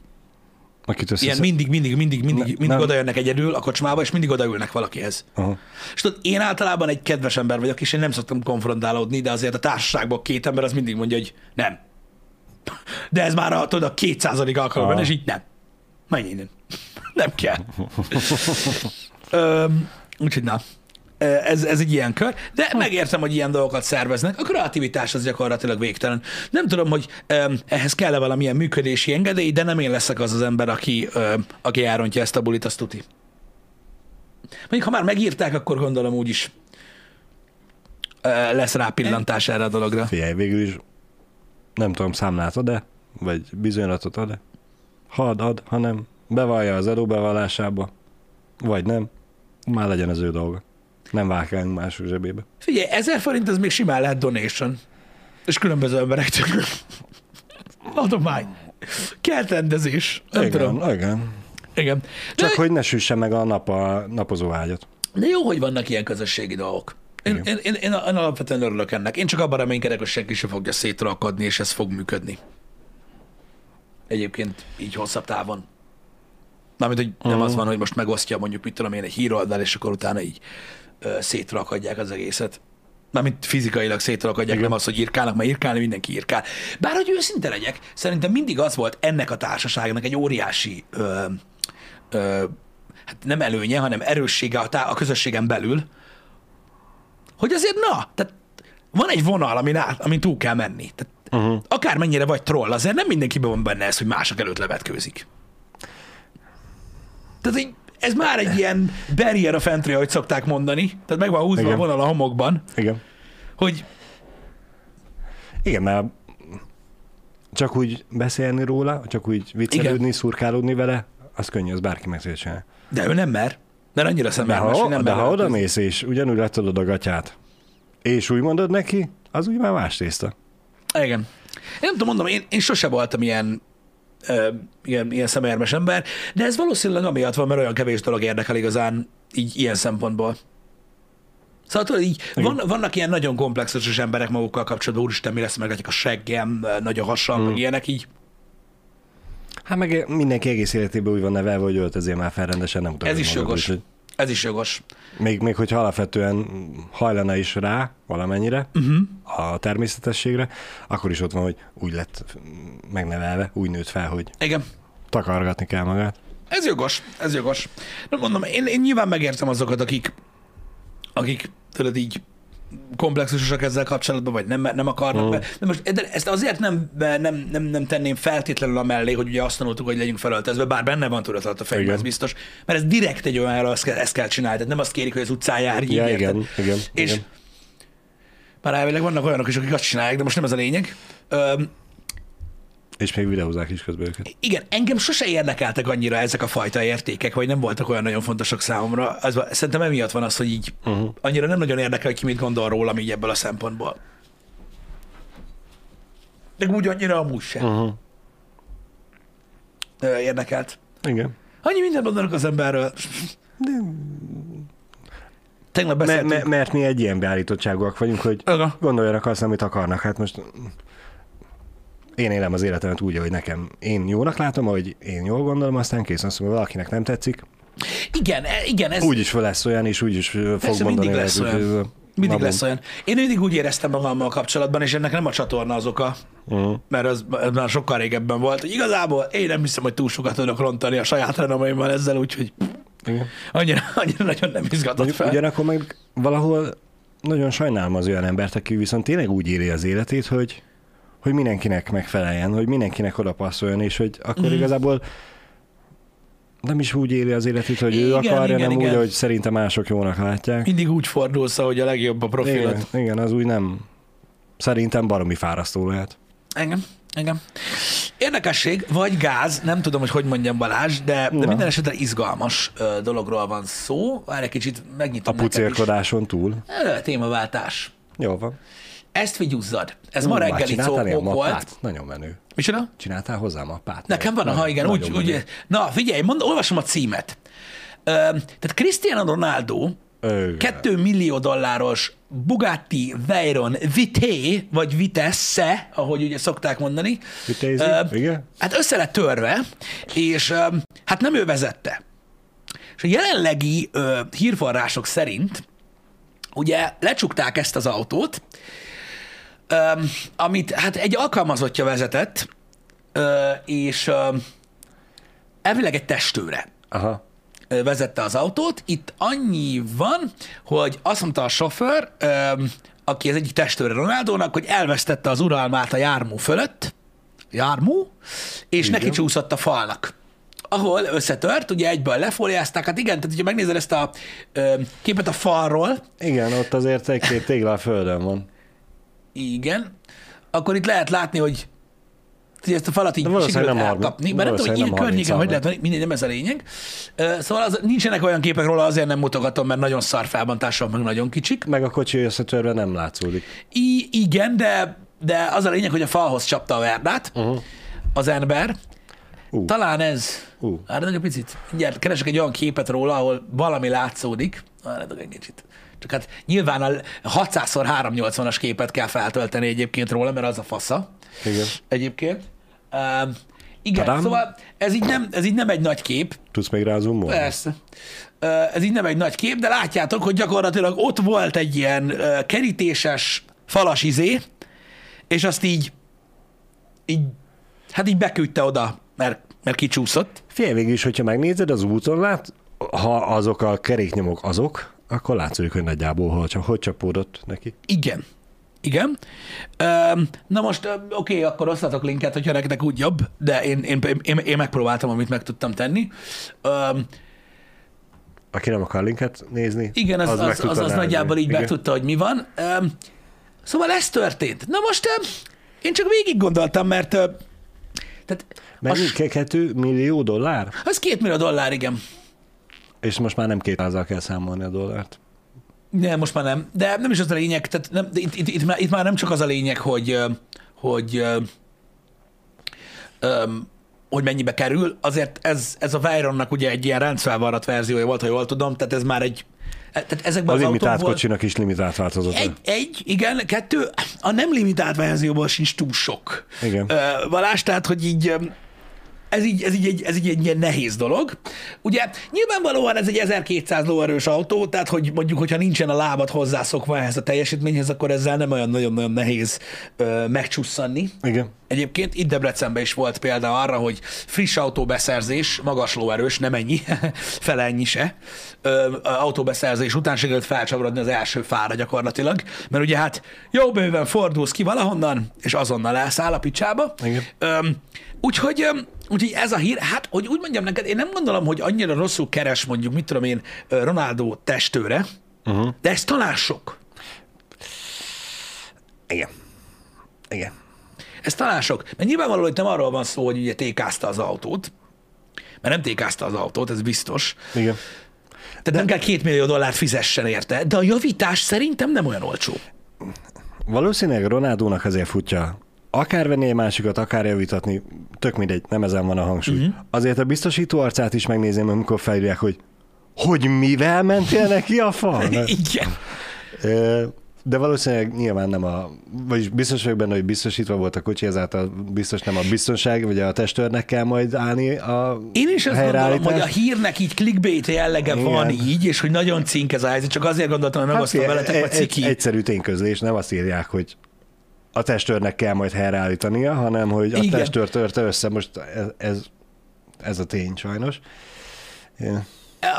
Akit össze... Ilyen mindig, mindig, mindig, mindig, Ne- mindig nem. oda jönnek egyedül a kocsmába, és mindig odaülnek valakihez. Aha. És tudod, én általában egy kedves ember vagyok, és én nem szoktam konfrontálódni, de azért a társaságban két ember az mindig mondja, hogy nem. De ez már a, tudod, a kétszázadik alkalomban, Ah. és így nem. Menj innen. Nem kell. Öm, úgyhogy na. Ez, ez egy ilyen kör, de megértem, hogy ilyen dolgokat szerveznek. A kreativitás az gyakorlatilag végtelen. Nem tudom, hogy ehhez kell-e valamilyen működési engedély, de nem én leszek az az ember, aki, aki elrontja ezt a bulit, azt tuti. Mondjuk, ha már megírták, akkor gondolom úgyis ö, lesz rá pillantás erre a dologra. Figyelj, végül is nem tudom, számlát ad-e, vagy bizonylatot ad-e. Ha ad, ad, ha nem, bevallja az adóbevallásába, vagy nem, már legyen az ő dolga. Nem vágálunk mások zsebébe. Figyelj, ezer forint az még simán lehet donation. És különböző emberektől. Adomány. Kertrendezés. Nem igen, tudom. igen. Igen. De, Csak hogy ne süsse meg a nap a napozó ágyat. de jó, hogy vannak ilyen közösségi dolgok. Én, én, én, én, én alapvetően örülök ennek. Én csak abban reménykedek, hogy senki sem fogja szétralkodni, és ez fog működni. Egyébként így hosszabb távon. Mármint, hogy nem az van, hogy most megosztja mondjuk, mit tudom én, egy híroldal, és akkor utána így ö, szétrakadják az egészet. Mármint fizikailag szétrakadják, nem az, hogy írkálnak, mert írkálni mindenki írkál. Bár, hogy őszinte legyek, szerintem mindig az volt ennek a társaságnak egy óriási ö, ö, hát nem előnye, hanem erőssége a, tá- a közösségen belül, hogy azért na, tehát van egy vonal, amin, át, amin túl kell menni. Tehát Uh-huh. akármennyire vagy troll, azért nem mindenkiben van benne ez, hogy mások előtt levetkőzik. Tehát így, ez már egy ilyen barrier of entry, ahogy szokták mondani. Tehát meg van húzva Igen. a vonal a homokban, Igen. hogy Igen, mert csak úgy beszélni róla, csak úgy viccelődni, Igen. szurkálódni vele, az könnyű, az bárki meg tudja csinálni. de ő nem mer. Mert annyira De szemelmes, hogy ha, nem de ha oda mész, és ugyanúgy letudod a gatyát, és úgy mondod neki, az úgy már más tészta. Igen. Én nem tudom, mondom, én, én sose voltam ilyen, ilyen, ilyen szemérmes ember, de ez valószínűleg amiatt van, mert olyan kevés dolog érdekel igazán így ilyen szempontból. Szóval tudod, így van, vannak ilyen nagyon komplexusos emberek magukkal kapcsolatban, úristen, mi lesz, meglátjuk a seggem, nagy a hasam, mm. meg ilyenek így. Hát meg mindenki egész életében úgy van nevelve, hogy öltözél már fel rendesen, nem Ez is jogos. úgyhogy Ez is jogos. Még, még hogyha alapvetően hajlana is rá valamennyire Uh-huh. a természetességre, akkor is ott van, hogy úgy lett megnevelve, úgy nőtt fel, hogy Igen. takargatni kell magát. Ez jogos, ez jogos. Nem mondom, én, én nyilván megértem azokat, akik, akik tudod így komplexusosak ezzel kapcsolatban, vagy nem, nem akarnak. Mm. De most de ezt azért nem, nem, nem, nem tenném feltétlenül a mellé, hogy ugye azt tanultuk, hogy legyünk felöltözve, bár benne van tudat alatt a fejben, Igen. ez biztos. Mert ez direkt egy olyan helyre, ezt kell, ezt kell csinálni. Tehát nem azt kérik, hogy az utcán járj, Ja, érted? igen, igen, És igen. már elvileg vannak olyanok is, akik azt csinálják, de most nem ez a lényeg. Öm, És még videózák is közben őket. igen, engem sose érdekeltek annyira ezek a fajta értékek, vagy nem voltak olyan nagyon fontosak számomra. Az, szerintem emiatt van az, hogy így uh-huh. annyira nem nagyon érdekel, hogy ki mit gondol rólam így ebből a szempontból. De úgy annyira amúgy sem Uh-huh. érdekelt. Igen. Annyi mindent mondanak az emberről. Tegnap Mert, beszéltünk. mert, mert mi egy ilyen beállítottságúak vagyunk, hogy Aga. gondoljanak azt, amit akarnak. Hát most én élem az életemet úgy, hogy nekem én jónak látom, hogy én jól gondolom, aztán kész, azt mondom, valakinek nem tetszik. Igen, e- igen, ez Úgy is lesz olyan, és úgy is fog Persze, mondani. mindig lesz olyan. hogy- mindig na, lesz olyan. Én mindig úgy éreztem magammal kapcsolatban, és ennek nem a csatorna az oka, Uh-huh. mert az, az már sokkal régebben volt, hogy igazából én nem hiszem, hogy túl sokat tudok rontani a saját renomémmal ezzel, úgyhogy Igen. annyira, annyira nagyon nem izgatott Mondjuk fel. ugyanakkor meg valahol nagyon sajnálom az olyan embert, aki viszont tényleg úgy éli az életét, hogy, hogy mindenkinek megfeleljen, hogy mindenkinek oda passzoljon, és hogy akkor mm. igazából nem is úgy éli az életét, hogy ő Igen, akarja, igen, nem igen. úgy, hogy szerintem mások jónak látják. Mindig úgy fordulsz, hogy a legjobb a profilod. Igen, igen, az úgy nem. Szerintem baromi fárasztó lehet. Engem. Engem. Érdekesség, vagy gáz, nem tudom, hogy hogy mondjam Balázs, de, de Na. minden esetre izgalmas ö, dologról van szó. Várj egy kicsit, A megnyitom is. pucérkodáson túl. Ö, Témaváltás. Jó van. Ezt figyuzzad. Ez Ú, ma reggeli szókok volt. Nagyon menő. Micsoda? Csináltál hozzá mappát? Nekem van, ha igen, úgy, nagyon úgy, na figyelj, mond, olvasom a címet. Ö, tehát Cristiano Ronaldo Ö, 2 millió dolláros Bugatti Veyron Vité, vagy Vitesse, ahogy ugye szokták mondani. Vitézi? Ö, Igen? Hát össze lett törve, és ö, hát nem ő vezette. És a jelenlegi ö, hírforrások szerint ugye lecsukták ezt az autót, ö, amit hát egy alkalmazottja vezetett, ö, és ö, elvileg egy testőre Aha. vezette az autót. Itt annyi van, hogy azt mondta a sofőr, aki az egyik testőre Ronaldónak, hogy elvesztette az uralmát a jármú fölött, jármú, és Igen. neki csúszott a falnak ahol összetört, ugye egyből lefóliázták, hát igen, tehát hogyha megnézed ezt a ö, képet a falról, Igen, ott azért egy-két tégla a földön van. Igen, akkor itt lehet látni, hogy ezt a falat így sikerült elkapni, mert nem tudom, hogy ilyen környéken hogy 30 lehet, mindegy, nem ez a lényeg. Szóval az, nincsenek olyan képek róla, azért nem mutogatom, mert nagyon szar felbontások, meg nagyon kicsik. Meg a kocsi összetörve nem látszódik. I, igen, de, de az a lényeg, hogy a falhoz csapta a verdát Uh-huh. az ember. Ú. Talán ez. Ú. Várj egy picit. Mindjárt keresek egy olyan képet róla, ahol valami látszódik. Várj egy kicsit. Csak hát nyilván a 600x380-as képet kell feltölteni egyébként róla, mert az a fasza Igen. egyébként. Uh, igen, Tadám. szóval ez így, nem, ez így nem egy nagy kép, Tudsz még rá zoomolni? Persze. Ez így nem egy nagy kép, de látjátok, hogy gyakorlatilag ott volt egy ilyen kerítéses falas izé, és azt így, így hát így beküldte oda, mert, mert kicsúszott. Fél is, hogyha megnézed az úton, lát, ha azok a keréknyomok azok, akkor látszik, hogy nagyjából hogy, hogy csapódott neki. Igen. Igen. Na most, oké, akkor osztatok linket, hogyha nektek úgy jobb, de én, én, én, én megpróbáltam, amit meg tudtam tenni. Aki nem akar linket nézni, Igen, az, az, az, az, az nagyjából így Igen. megtudta, hogy mi van. Szóval ez történt. Na most én csak végig gondoltam, mert tehát Mennyi? Ke- Kettő millió dollár? az két millió dollár, igen. És most már nem kétszázzal kell számolni a dollárt. Nem, most már nem. De nem is az a lényeg, tehát nem, de itt, itt, itt, már, itt már nem csak az a lényeg, hogy, hogy, öm, hogy mennyibe kerül, azért ez, ez a Veyronnak ugye egy ilyen rendszervarrat verziója volt, ha jól tudom, tehát ez már egy, tehát A ezekben az limitált kocsinak is limitált változata. Egy, egy, igen, kettő, a nem limitált verzióból sincs túl sok. Igen. Ö, Balázs, tehát, hogy így ez így, ez, így ez így egy ilyen nehéz dolog. Ugye nyilvánvalóan ez egy 1200 lóerős autó, tehát hogy mondjuk, hogyha nincsen a lábad hozzászokva ehhez a teljesítményhez, akkor ezzel nem olyan nagyon-nagyon nehéz ö, megcsusszanni. Igen. Egyébként itt Debrecenben is volt példa arra, hogy friss autóbeszerzés, magas lóerős, nem ennyi, fele ennyi se, ö, autóbeszerzés után sikerült felcsavarodni az első fára gyakorlatilag, mert ugye hát jó bőven fordulsz ki valahonnan, és azonnal elszáll a picsába. Úgyhogy, úgyhogy ez a hír, hát, hogy úgy mondjam neked, én nem gondolom, hogy annyira rosszul keres mondjuk, mit tudom én, Ronaldo testőre, uh-huh. de ez talán sok. Igen. Igen. Ez talán sok. Mert nyilvánvaló, hogy nem arról van szó, hogy ugye tékázta az autót, mert nem tékázta az autót, ez biztos. Igen. Tehát de... nem kell két millió dollárt fizessen érte, de a javítás szerintem nem olyan olcsó. Valószínűleg Ronaldónak azért futja. Akár venni egy másikat, akár javítatni, tök mindegy, nem ezen van a hangsúly. Uh-huh. Azért a biztosító arcát is megnézem, amikor felírják, hogy hogy mivel mentél neki a fal? Igen. De valószínűleg nyilván nem a, vagyis biztos vagyok benne, hogy biztosítva volt a kocsi, ezáltal biztos nem a biztonság, vagy a testőrnek kell majd állni a Én is azt gondolom, hogy a hírnek így clickbait jellege Igen. van így, és hogy nagyon cink ez a helyzet, csak azért gondoltam, hogy megosztom Hát, veletek, hogy ciki. egy, egyszerű tényközlés, nem azt írják, hogy a testőrnek kell majd helyreállítania, hanem hogy a Igen. testőr törte össze. Most ez, ez, ez a tény sajnos. Igen.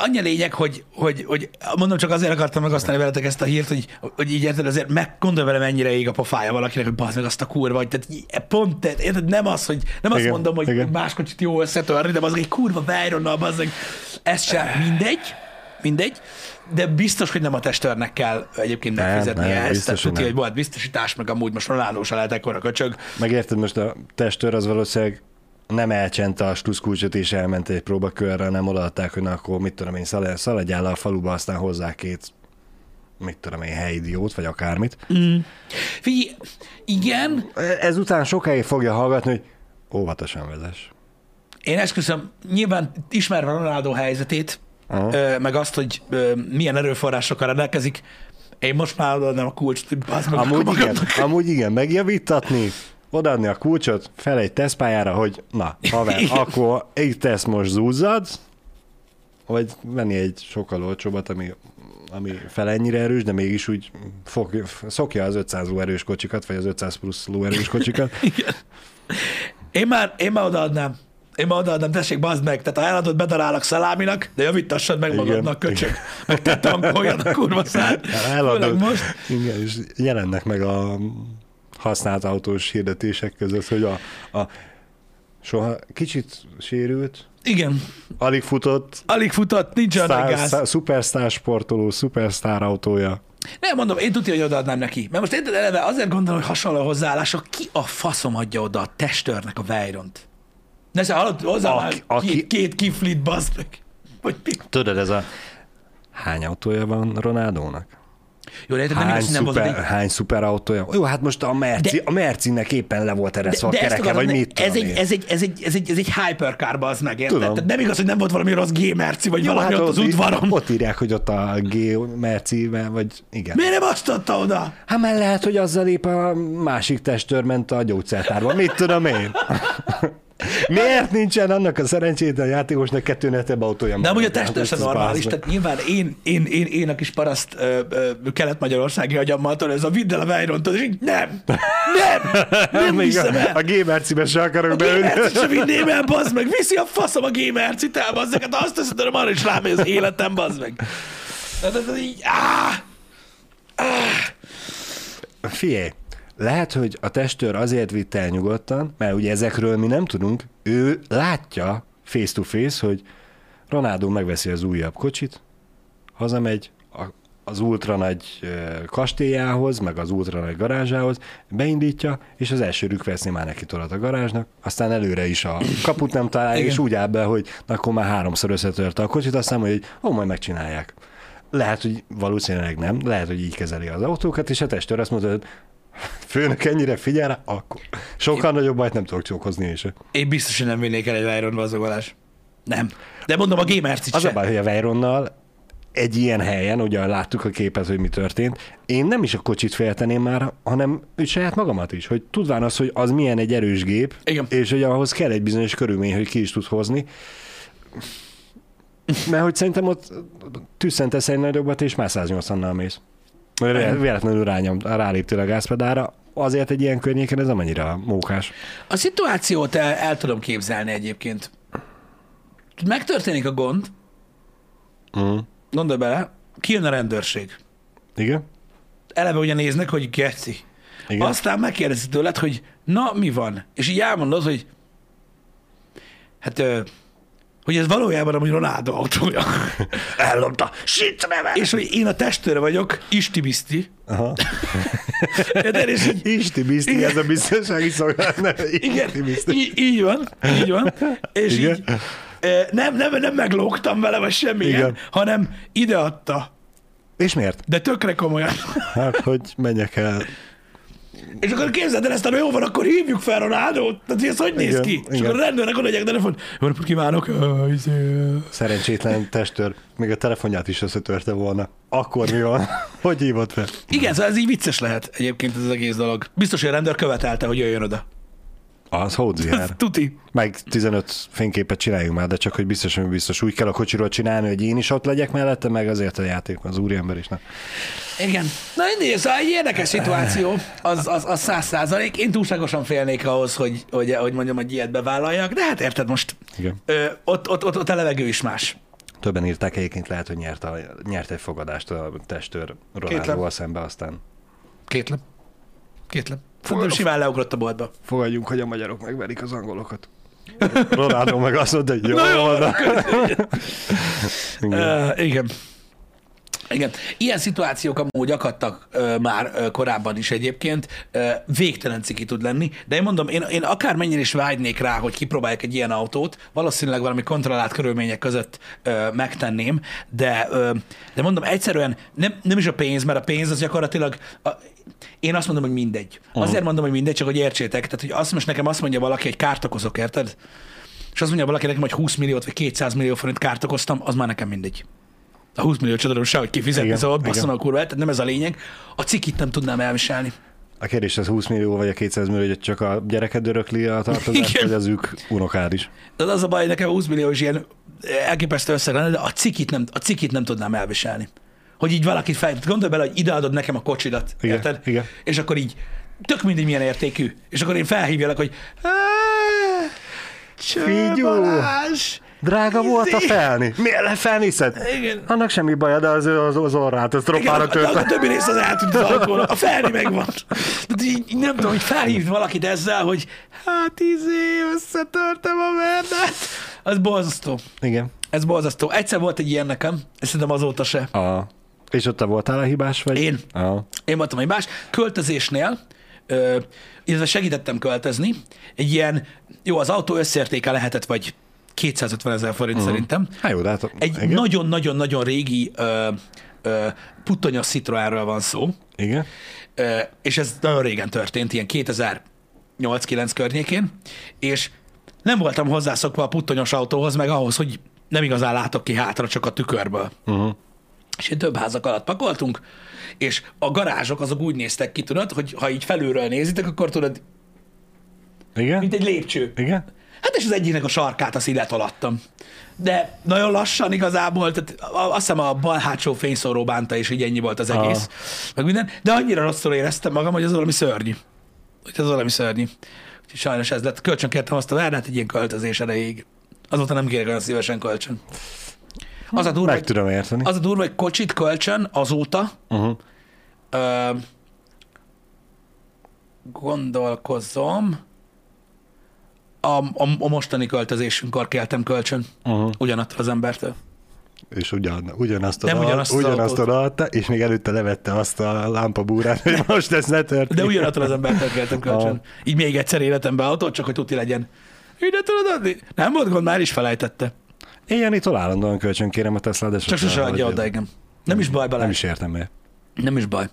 Annyi a lényeg, hogy, hogy, hogy mondom, csak azért akartam megosztani veletek ezt a hírt, hogy, hogy így érted, azért meg gondolj vele, mennyire ég a pofája valakinek, hogy bazd meg azt a kurva, vagy tehát így- pont, tehát, érted, nem az, hogy nem azt Igen, mondom, hogy igen. más kocsit jó összetörni, de az egy kurva Veyronnal, bazd meg, ez sem mindegy, mindegy, de biztos, hogy nem a testőrnek kell egyébként Nem, megfizetnie nem, ezt, biztos, tehát hogy tudja, hogy volt biztosítás, meg amúgy most Ronaldo se lehet ekkora köcsög. Megérted, most a testőr az valószínűleg nem elcsente a sluszkulcsot és elment egy próbakörre, hanem odaadták, hogy na akkor mit tudom én, szalad- szaladjál a faluba, aztán hozzá két mit tudom én, helyidiót, vagy akármit. Figyelj, igen, Ezután sokáig fogja hallgatni, hogy óvatosan vezess. Én esküszöm, nyilván ismerve Ronaldo helyzetét, Aha. ö, meg azt, hogy ö, milyen erőforrásokkal rendelkezik, én most már odaadnám a kulcsot, meg Amúgy igen, amúgy igen, megjavítatni, odaadni a kulcsot fel egy tesztpályára, hogy na, haver, akkor egy teszt most zúzzad, vagy venni egy sokkal olcsóbbat, ami, ami fel ennyire erős, de mégis úgy fog, szokja az 500 lóerős kocsikat, vagy az 500 plusz lóerős kocsikat. Igen. Én már, én már odaadnám. Én már odaadnám, tessék, bazd meg. Tehát ha eladod, bedarálok szaláminak, de javítassad meg magadnak, köcsög. Meg te tankoljad a kurva szár. Eladod. most. Igen, és jelennek meg a használt autós hirdetések között, hogy a, a soha kicsit sérült, Igen. alig futott, Alig futott, nincs olyan gáz. sztár, szupersztár sportoló, szupersztár autója. Nem, mondom, én tudja, hogy odaadnám neki. Mert most érted eleve azért gondolom, hogy hasonló hozzáállások, ki a faszom adja oda a testőrnek a Veyront? Ne se hallott hozzá Aki- már aki- két, két kiflit, bazd meg. Vagy mi? Tudod, ez a... Hány autója van Ronaldónak? Jó, de nem Hány, nem volt egy... hány szuper autója? Jó, hát most a, Merci, De- a Mercinek éppen le volt ereszve a kereke, akarod, vagy mit ez tudom egy, ez, egy, ez, egy, ez, egy, ez egy hypercar, bazd meg, érted? Tehát nem igaz, hogy nem volt valami rossz G-merci, vagy valami ott az udvaron. Ott írják, hogy ott a G Merci, vagy igen. Miért nem azt adta oda? Hát mert lehet, hogy azzal épp a másik testőr ment a gyógyszertárba. Mit tudom én? Miért nincsen annak a szerencsétlen játékosnak kettő netebb autója? De amúgy a Hát a ez normális, tehát nyilván én, én, én, én a kis paraszt ö, ö, kelet-magyarországi agyammal től, ez a vidd el a Veyrontot, és így nem, nem, nem Még a, el. a G-Mercibe se akarok A beülni. Sem vinném el, bazd meg, viszi a faszom a G-mercit el, bazd meg, hát azt teszed, hogy arra is rámegy az életem, bazd meg. Tehát így, áh, Figyelj, lehet, hogy a testőr azért vitt el nyugodtan, mert ugye ezekről mi nem tudunk, ő látja face to face, hogy Ronaldo megveszi az újabb kocsit, hazamegy a, az ultra nagy kastélyához, meg az ultra nagy garázsához, beindítja, és az első rükveszni már neki tolat a garázsnak, aztán előre is a kaput nem találja, és úgy áll be, hogy na, akkor már háromszor összetörte a kocsit, aztán mondja, hogy ó, majd megcsinálják. Lehet, hogy valószínűleg nem, lehet, hogy így kezeli az autókat, és a testőr azt mondta, hogy főnök ennyire figyel rá, akkor sokkal nagyobb bajt nem tudok csókozni én se. Én biztos, hogy nem vinnék el egy Veyron vazogolás. Nem. De mondom, a Gamercit Az se. a baj, hogy a Veyronnal egy ilyen helyen, ugye láttuk a képet, hogy mi történt, én nem is a kocsit félteném már, hanem ő saját magamat is, hogy tudván az, hogy az milyen egy erős gép, Igen. és hogy ahhoz kell egy bizonyos körülmény, hogy ki is tud hozni. Mert hogy szerintem ott tüsszentesz egy nagyobbat, és már 180-nal mész. Véletlenül rányom, ráléptél a gázpedára, azért egy ilyen környéken ez nem annyira mókás. A szituációt el, el tudom képzelni egyébként. Megtörténik a gond, Mm. gondolj bele, kijön a rendőrség. Igen? Eleve ugye néznek, hogy geci. Igen? Aztán megkérdezi tőled, hogy na, mi van? És így elmondod, hogy hát, hogy ez valójában a Ronaldo autója. Ellopta. Shit, neve! És hogy én a testőre vagyok, Isti Biszti. Aha. Érted? És így, Isti bizti, Igen. ez a biztonsági szolgálat igen, így, így van, így van. És Igen. így, nem, nem, nem meglógtam vele, vagy semmi Igen. hanem ideadta. És miért? De tökre komolyan. Hát, hogy menjek el. És akkor képzeld el ezt, hogy jó van, akkor hívjuk fel Ronaldot. Tehát hogy ez hogy néz Igen, ki? És igen. akkor a rendőrnek odaadják telefon. Jó napot kívánok. Izé, Szerencsétlen testőr, még a telefonját is összetörte volna. Akkor mi van? Hogy hívott fel? Igen, szóval ez így vicces lehet egyébként ez az egész dolog. Biztos, hogy a rendőr követelte, hogy jöjjön oda. Az hódziher. Tuti. Meg 15 fényképet csináljunk már, de csak hogy biztos, hogy biztos. Úgy kell a kocsiról csinálni, hogy én is ott legyek mellette, meg azért a játék, az úriember is. Nem. Igen. Na mindig, szóval egy érdekes szituáció, az, az, az száz százalék. Én túlságosan félnék ahhoz, hogy, hogy, hogy mondjam, hogy ilyet bevállaljak, de hát érted most, Igen. ö, ott, ott, ott, ott a levegő is más. Többen írták egyébként, lehet, hogy nyert, a, nyert egy fogadást a testőr Ronaldóval szembe, aztán Kétlem. Kétlem. Szerintem simán leugrott a boltba. fogadjunk, hogy a magyarok megverik az angolokat. Ronaldo meg azt mondta, hogy jó, Na jó, van. Igen. Uh, igen. Igen. Ilyen szituációk amúgy akadtak uh, már uh, korábban is egyébként. Uh, végtelen ciki tud lenni, de én mondom, én, én akármennyire is vágynék rá, hogy kipróbáljak egy ilyen autót, valószínűleg valami kontrollált körülmények között uh, megtenném, de, uh, de mondom, egyszerűen nem, nem is a pénz, mert a pénz az gyakorlatilag a, én azt mondom, hogy mindegy. Azért mondom, hogy mindegy, csak hogy értsétek. Tehát, hogy azt most nekem azt mondja valaki, hogy kárt okozok, érted? És azt mondja valaki nekem, hogy 20 milliót vagy 200 millió forint kárt okoztam, az már nekem mindegy. A 20 millió csodáról sehogy kifizetni, Igen, szóval basszom a kurva, tehát nem ez a lényeg. A cikit nem tudnám elviselni. A kérdés az 20 millió vagy a 200 millió, hogy csak a gyereked örökli a tartozást, Igen. vagy az ők unokád is. De az a baj, nekem 20 millió is ilyen elképesztő összeg lenne, de a cikit nem, a cikit nem tudnám elviselni. Hogy így valaki fel, gondolj bele, hogy ideadod nekem a kocsidat, Igen, érted? igen. És akkor így, tök mindegy milyen értékű, és akkor én felhívjalak, hogy "Á, Cső Figyú! Drága volt a Izé. felni. Miért lefelniszed? Igen. Annak semmi baja, de az, az, az orrát, az Igen, tropára a, a, a törte. többi rész az eltűnt az alkohol, a felni megvan. Tehát így, nem tudom, hogy felhívni valakit ezzel, hogy hát izé, összetörtem a verdát. Az borzasztó. Igen. Ez borzasztó. Egyszer volt egy ilyen nekem, és szerintem azóta se. A... És ott te voltál a hibás, vagy? Én. A... Én voltam egy más. Költözésnél, ö, illetve segítettem költözni. Egy ilyen, jó, az autó összértéke lehetett, vagy 250 ezer forint uh-huh. szerintem. Hát jó, de hát... Egy igen. nagyon-nagyon-nagyon régi ö, ö, puttonyos Citroenről van szó, Igen. ö, és ez nagyon régen történt, ilyen 2008-9 környékén, és nem voltam hozzászokva a puttonyos autóhoz, meg ahhoz, hogy nem igazán látok ki hátra, csak a tükörből. Uh-huh. És egy több házak alatt pakoltunk, és a garázsok azok úgy néztek ki, tudod, hogy ha így felülről nézitek, akkor tudod, Igen? mint egy lépcső. Igen? Hát és az egyiknek a sarkát azt így letolattam. De nagyon lassan igazából, tehát azt hiszem a bal hátsó fényszóró bánta, és így ennyi volt az egész. Meg minden. De annyira rosszul éreztem magam, hogy az valami szörnyű. Hogy az valami szörnyű. Úgyhogy sajnos ez lett. Kölcsön kértem azt a verdát egy ilyen költözés erejéig. Azóta nem kérek olyan szívesen kölcsön. Az a durva, Meg hogy, tudom érteni. az a durva, hogy kocsit kölcsön azóta Uh-huh. Ö, gondolkozom. A, a, a mostani költözésünkkor kértem kölcsön Uh-huh. ugyanattól az embertől. és ugyan, ugyanazt Nem oda, ugyanazt az ugyanazt odaadta, és még előtte levette azt a lámpabúrát, hogy most ez ne történjen. De ugyanattól az embertől kértem kölcsön. Ah. Így még egyszer életembe autót, csak hogy tuti legyen. Ide tudod adni? Nem volt gond, már is felejtette. Én Janitól állandóan kölcsön kérem a Tesla, de Csak sose adja oda, igen. Nem is baj bele. Nem is értem meg. Nem is baj.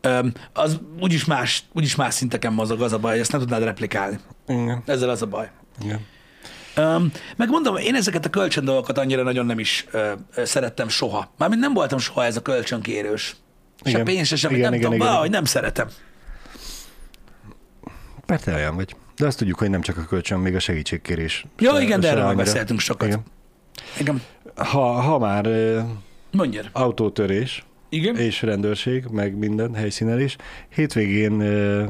Öm, az úgyis más, úgyis más szinteken mozog az a baj, hogy ezt nem tudnád replikálni. Igen. Ezzel az a baj. Igen. Um, meg mondom, én ezeket a kölcsön dolgokat annyira nagyon nem is ö, ö, szerettem soha. Mármint nem voltam soha ez a kölcsönkérős. Se Igen. pénz, se semmit, nem igen, tudom, igen. valahogy nem szeretem. Mert te olyan vagy. De azt tudjuk, hogy nem csak a kölcsön, még a segítségkérés. Jó, se- igen, de erről már beszéltünk sokat. Igen. Igen. Ha, ha már Mondjad. autótörés Igen? és rendőrség, meg minden helyszínelés, hétvégén ö,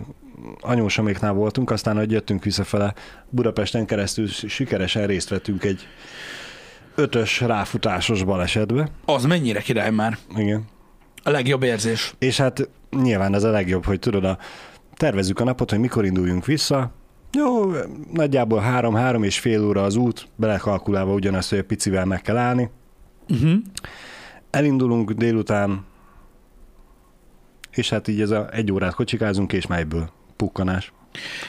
anyósoméknál voltunk, aztán, hogy jöttünk visszafele Budapesten keresztül sikeresen részt vettünk egy ötös ráfutásos balesetbe. Az mennyire király már. Igen. A legjobb érzés. És hát nyilván ez a legjobb, hogy tudod, a, tervezzük a napot, hogy mikor induljunk vissza. Jó, nagyjából három-három és fél óra az út, belekalkulálva ugyanazt, hogy egy picivel meg kell állni. Uh-huh. Elindulunk délután, és hát így ez a egy órát kocsikázunk, és már egyből pukkanás.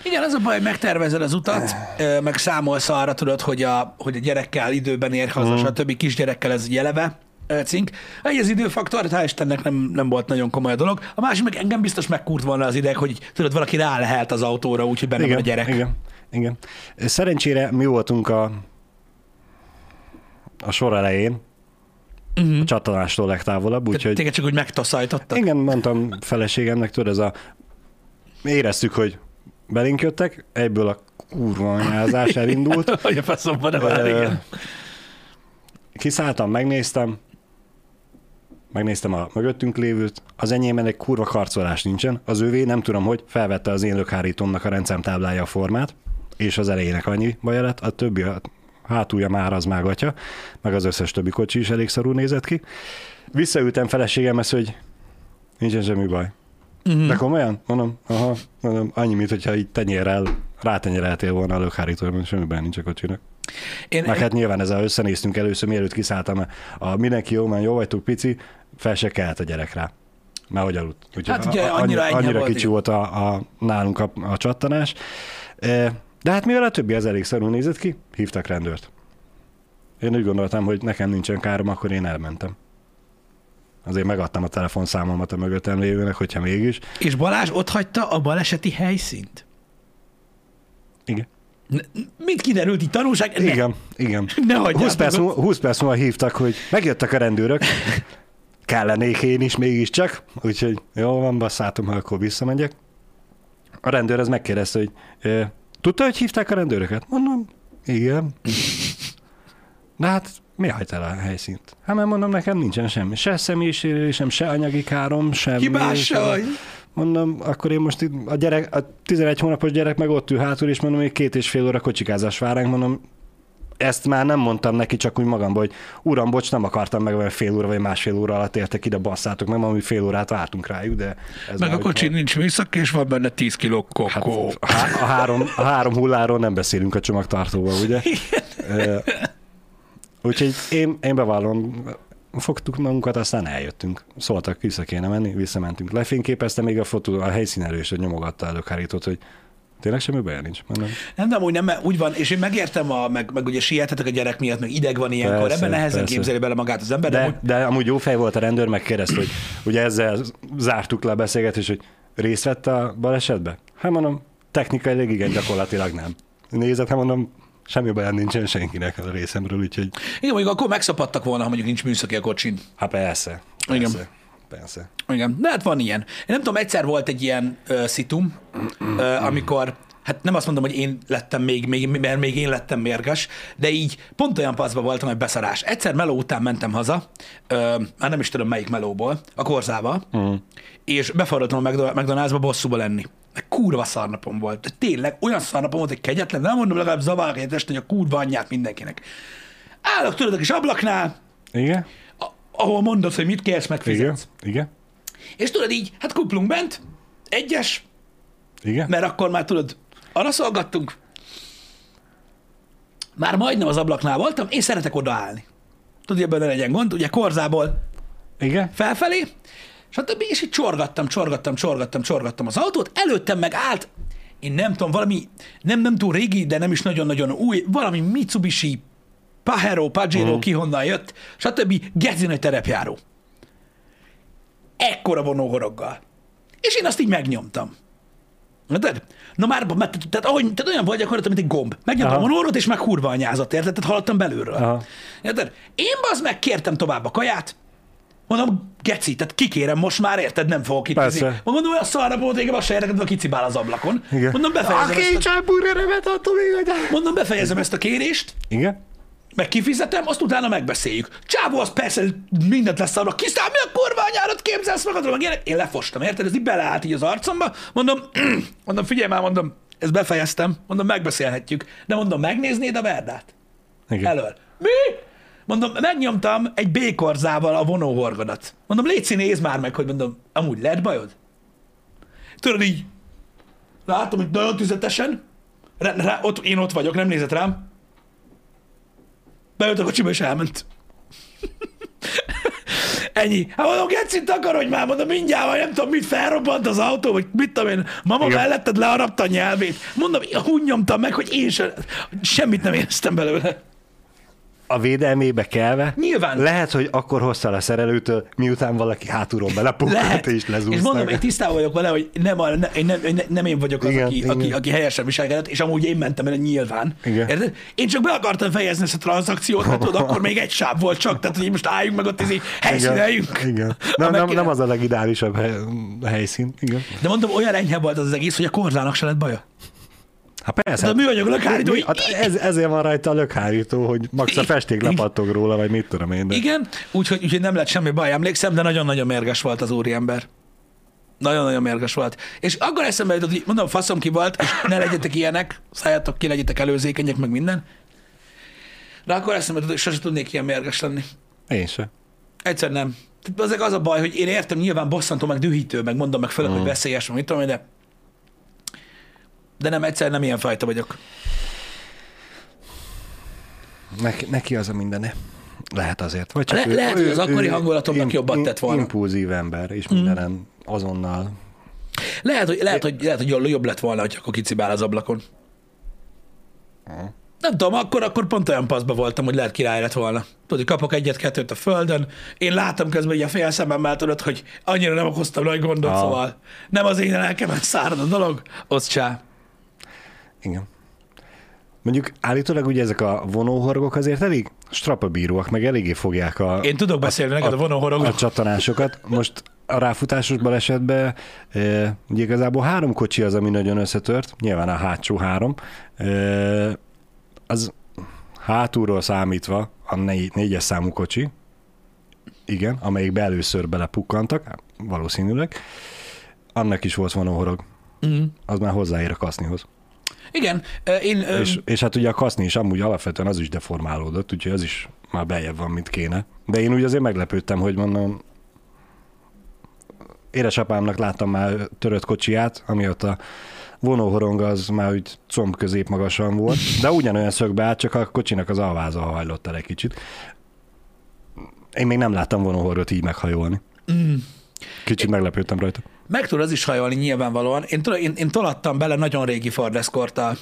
Igen, az a baj, hogy megtervezed az utat, meg számolsz arra, tudod, hogy a, hogy a gyerekkel időben ér haza, mm. stb. kisgyerekkel ez egy eleve cink. Egy az időfaktor, hál' Istennek nem, nem volt nagyon komoly a dolog. A másik meg engem biztos megkúrt volna az ideg, hogy tudod, valaki rá lehelt az autóra, úgyhogy benne van a gyerek. Igen, igen. Szerencsére mi voltunk a, a sor elején, Uh-huh. a csatanástól legtávolabb, úgyhogy Téged csak úgy megtaszajtottak. Igen, mondtam feleségemnek, tudod, ez a... Éreztük, hogy belénk jöttek, egyből a kurva anyázás elindult. Hogy a faszomban igen. Kiszálltam, megnéztem, megnéztem a mögöttünk lévőt, az enyémben egy kurva karcolás nincsen, az övé nem tudom, hogy felvette az én lökhárítómnak a rendszámtáblája a formát, és az elejének annyi baja lett, a többi a hátulja már az mágatja, meg az összes többi kocsi is elég szarul nézett ki. Visszaültem feleségemhez, hogy nincsen semmi baj. Uh-huh. De komolyan? Mondom, aha, mondom, annyi, mint hogyha így tenyérrel rátenyereltél volna a lökhárítóra, mondom, semmi baj nincs a kocsinak. Én, Meg hát nyilván ezzel összenéztünk először, mielőtt kiszálltam, a mindenki jó, már jó vagytok, pici, fel se kelt a gyerek rá. Mert hogy aludt. Úgyhogy Hát ugye annyira enyhe annyira volt, kicsi igen. volt a, a, nálunk a, a csattanás. E, De hát mivel a többi az elég szarul nézett ki, hívtak rendőrt. Én úgy gondoltam, hogy nekem nincsen károm, akkor én elmentem. Azért megadtam a telefonszámomat a mögöttem lévőnek, hogyha mégis. és Balázs ott hagyta a baleseti helyszínt. Igen. Mint kiderült, így tanulság, ne, Igen, igen. ne hagyjátok 20 perc, múlva, 20 perc múlva hívtak, hogy megjöttek a rendőrök, kellenék én is mégiscsak, úgyhogy jó van, basszátom, ha akkor visszamegyek. A rendőr ez megkérdezte, hogy e, tudta, hogy hívták a rendőröket? Mondom, igen. De hát mi hagyt el a helyszínt? Hát mert mondom, nekem nincsen semmi. Se személyisérésem, se anyagi károm, semmi. Hibás sem. vagy. Mondom, akkor én most itt a gyerek, a 11 hónapos gyerek meg ott ül hátul, és mondom, hogy két és fél óra kocsikázás vár ránk, mondom, ezt már nem mondtam neki, csak úgy magamban, hogy uram, bocs, nem akartam meg, olyan fél óra vagy másfél óra alatt értek ide, basszátok meg, hogy fél órát vártunk rájuk, de ez Meg a kocsi nincs műszak, és van benne 10 kiló Hát, kokó. a, há- a, három, a három hulláról nem beszélünk a csomagtartóval, ugye? Ö, Úgyhogy én, én bevallom, fogtuk magunkat, aztán eljöttünk. Szóltak, vissza kéne menni, visszamentünk. Lefényképezte még a fotó, a helyszínelő is, hogy nyomogatta a lökhárítót, hogy tényleg semmi baj nincs. Mondom, Nem, de amúgy nem, úgy van, és én megértem, a, meg, meg ugye sietetek a gyerek miatt, meg ideg van ilyenkor, Persze, ebben nehezen persze. képzeli bele magát az ember, de, de, amúgy, de amúgy jó fej volt a rendőr, megkérdezte, hogy ugye ezzel zártuk le a beszélgetést, hogy részt vett a balesetbe? Hát mondom, technikailag igen, gyakorlatilag nem. Nézett, hát mondom, semmi baj nincsen senkinek a részemről, úgyhogy igen, mondjuk akkor megszapadtak volna, ha mondjuk nincs műszaki a kocsin. hát persze. Igen. Persze. Persze. Igen, de hát van ilyen. Én nem tudom, egyszer volt egy ilyen ö, szitum, ö, amikor, hát nem azt mondom, hogy én lettem még, még, mert még én lettem mérges, de így pont olyan paszba voltam, hogy beszarás. Egyszer meló után mentem haza, ö, már nem is tudom melyik melóból, a korzába, uh-huh. és befordultam a McDo- McDonald'sba bosszúba lenni. Kurva szarnapom volt. De tényleg olyan szarnapom volt, hogy kegyetlen, nem mondom legalább zavar egy este, hogy a kurva anyját mindenkinek. Állok tudod a kis ablaknál, Igen? ahol mondod, hogy mit kérsz, Igen? megfizetsz. Igen? És tudod így, hát kuplunk bent, egyes, Igen? mert akkor már tudod, arra szolgattunk. Már majdnem az ablaknál voltam, én szeretek odaállni. tudod, ebben ne legyen gond, ugye korzából Igen? felfelé, stb. És így csorgattam, csorgattam, csorgattam, csorgattam az autót, előttem meg állt, én nem tudom, valami, nem, nem túl régi, de nem is nagyon-nagyon új, valami Mitsubishi, Pajero, Pajero, uh-huh. ki honnan jött, stb. Gezi nagy terepjáró. Ekkora vonóhoroggal. És én azt így megnyomtam. Érted? Na már, mert, tehát, ahogy, tehát olyan vagy gyakorlatilag, mint egy gomb. Megnyomtam a Aha. vonóhorot, és meg kurva anyázott, érted? Tehát hallottam belülről. Aha. Érted? Én az meg kértem tovább a kaját, Mondom, geci, tehát kikérem most már, érted, nem fogok itt. Persze. Mondom, olyan szarra volt, engem azt se érdekel, hogy kicibál az ablakon. Igen. Mondom, befejezem, ezt a, csáburgeremet adtam még, hogy... mondom, befejezem ezt a kérést, Igen? Meg kifizetem, azt utána megbeszéljük. Csávó, az persze mindent lesz arra, kiszáll, mi a kurva anyárat képzelsz magadról, meg ilyenek. Én lefostam, érted? Ez így beleállt így az arcomba. Mondom, mondom, figyelj már, mondom, ezt befejeztem, mondom, megbeszélhetjük. De mondom, megnéznéd a verdát? Igen. Elől. Mi? Mondom, megnyomtam egy békorzával a vonóhorgodat. Mondom, légy nézd már meg, hogy mondom, amúgy lehet bajod? Tudod így, látom, hogy nagyon tüzetesen, rá, rá, ott, én ott vagyok, nem nézett rám. Beült a kocsiba és elment. Ennyi. Hát mondom, Geci, takarodj már, mondom, mindjárt, vagy nem tudom, mit felrobbant az autó, vagy mit tudom én, mama Igen. melletted learapta a nyelvét. Mondom, úgy nyomtam meg, hogy én sem, semmit nem éreztem belőle. A védelmébe kelve. Nyilván. Lehet, hogy akkor hoztál a szerelőtől, miután valaki hátulról belepukkant és lezúzták. És mondom, én tisztában vagyok vele, hogy nem, a, ne, én nem, ne, nem én vagyok az, Igen, aki, igen. aki, aki helyesen viselkedett, és amúgy én mentem el nyilván. Igen. Érted? Én csak be akartam fejezni ezt a tranzakciót, mert tudod, akkor még egy sáv volt csak, tehát hogy most álljunk meg ott, izé, helyszíneljünk. Igen. Ha Nem, nem, nem az a legideálisabb hely, helyszín. Igen. De mondom, olyan enyhe volt az, az egész, hogy a korzának se lett baja. Hát persze. De a műanyag lökhárító, Mi- hát ez, ezért van rajta a lökhárító, hogy max a festék lepattog róla, vagy mit tudom én. De... Igen, úgyhogy, úgyhogy nem lett semmi baj, emlékszem, de nagyon-nagyon mérges volt az úriember. Nagyon-nagyon mérges volt. És akkor eszembe jutott, hogy mondom, faszom ki volt, és ne legyetek ilyenek, szálljatok ki, legyetek előzékenyek, meg minden. De akkor eszembe jutott, hogy sose tudnék ilyen mérges lenni. Én se. Egyszer nem. Azért az a baj, hogy én értem, nyilván bosszantó, meg dühítő, meg mondom meg főleg, hogy veszélyes, meg mit tudom én, de de nem, egyszer nem ilyen fajta vagyok. Neki, neki az a mindene. Lehet azért. Vagy Le- lehet, hogy az akkori hangulatomnak jobbat tett volna. Impulzív ember, és mindenen azonnal. Lehet, hogy, lehet, hogy, lehet, hogy jobb- lett volna, hogy akkor kicibál az ablakon. Nem tudom, akkor, akkor pont olyan paszba voltam, hogy lehet király lett volna. Tudod, hogy kapok egyet-kettőt a földön, én látom közben így a fél szememmel, tudod, hogy annyira nem okoztam nagy gondot, Ah. szóval nem az én lelkemet szárad a dolog, az csá. Igen. Mondjuk állítólag ugye ezek a vonóhorgok azért elég strapabíróak, meg eléggé fogják a, Én tudok beszélni neked a vonóhorogról. a csatanásokat. Most a ráfutásos balesetben e, ugye igazából három kocsi az, ami nagyon összetört, nyilván a hátsó három. E, az hátulról számítva a négy, négyes számú kocsi, igen, amelyikbe először belepukkantak, valószínűleg, annak is volt vonóhorog. Mm. Az már hozzáér a kasznihoz. Igen, én... És, és hát ugye a kaszni is amúgy alapvetően az is deformálódott, úgyhogy az is már beljebb van, mint kéne. De én úgy azért meglepődtem, hogy mondom, édesapámnak láttam már törött kocsiját, ami ott a vonóhorong az már úgy comb közép magasan volt, de ugyanolyan szögbe állt, csak a kocsinak az alváza hajlott el egy kicsit. Én még nem láttam vonóhorgot így meghajolni. Mm. Kicsit meglepődtem rajta. Meg tud az is hajolni nyilvánvalóan. Én, én, én tolattam bele nagyon régi Ford Escort a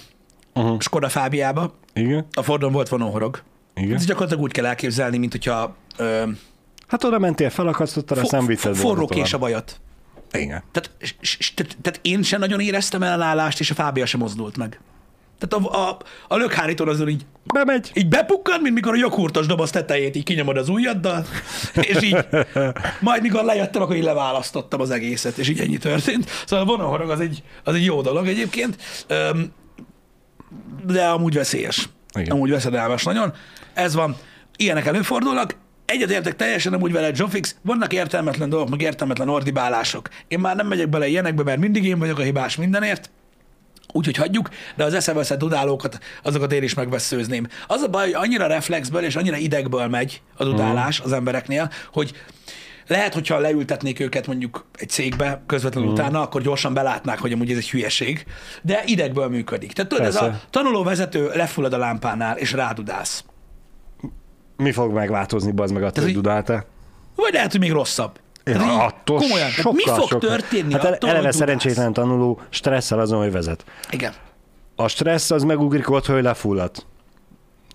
Uh-huh. Skoda Fábiába. Igen, A Fordon volt vonóhorog. igen. Ez gyakorlatilag úgy kell elképzelni, mint hogyha ö, Hát oda mentél, felakasztottad, azt nem vitted forró kés a bajat. Igen. Tehát, tehát én sem nagyon éreztem ellenállást, és a Fábia sem mozdult meg. Tehát a, a, a lökhárítón azon így, Bemegy. így bepukkan, mint mikor a joghurtos doboz tetejét így kinyomod az ujjaddal, és így majd mikor lejöttem, akkor így leválasztottam az egészet, és így ennyi történt. Szóval a vonóhorog az egy, az egy jó dolog egyébként, de amúgy veszélyes. Igen. Amúgy veszedelmes nagyon. Ez van. Ilyenek előfordulnak. Egyetértek teljesen amúgy vele, Zsofix, vannak értelmetlen dolgok, meg értelmetlen ordibálások. Én már nem megyek bele ilyenekbe, mert mindig én vagyok a hibás mindenért, úgyhogy hagyjuk, de az eszeveszett dudálókat, azokat én is megveszőzném. Az a baj, hogy annyira reflexből és annyira idegből megy a dudálás az embereknél, hogy lehet, hogyha leültetnék őket mondjuk egy cégbe közvetlenül Mhm. utána, akkor gyorsan belátnák, hogy amúgy ez egy hülyeség, de idegből működik. Tehát tudod, ez a Persze. tanuló vezető lefullad a lámpánál, és rádudálsz. Mi fog megváltozni, bazd meg attól, Tehát, hogy dudáltál? Vagy lehet, hogy még rosszabb. Ja, Tehát attól komolyan, tehát mi sokkal, fog sokkal. történni Hát attól, eleve szerencsétlen tanuló stresszel azon, hogy vezet. Igen. A stressz az megugrik ott, hogy lefulladt.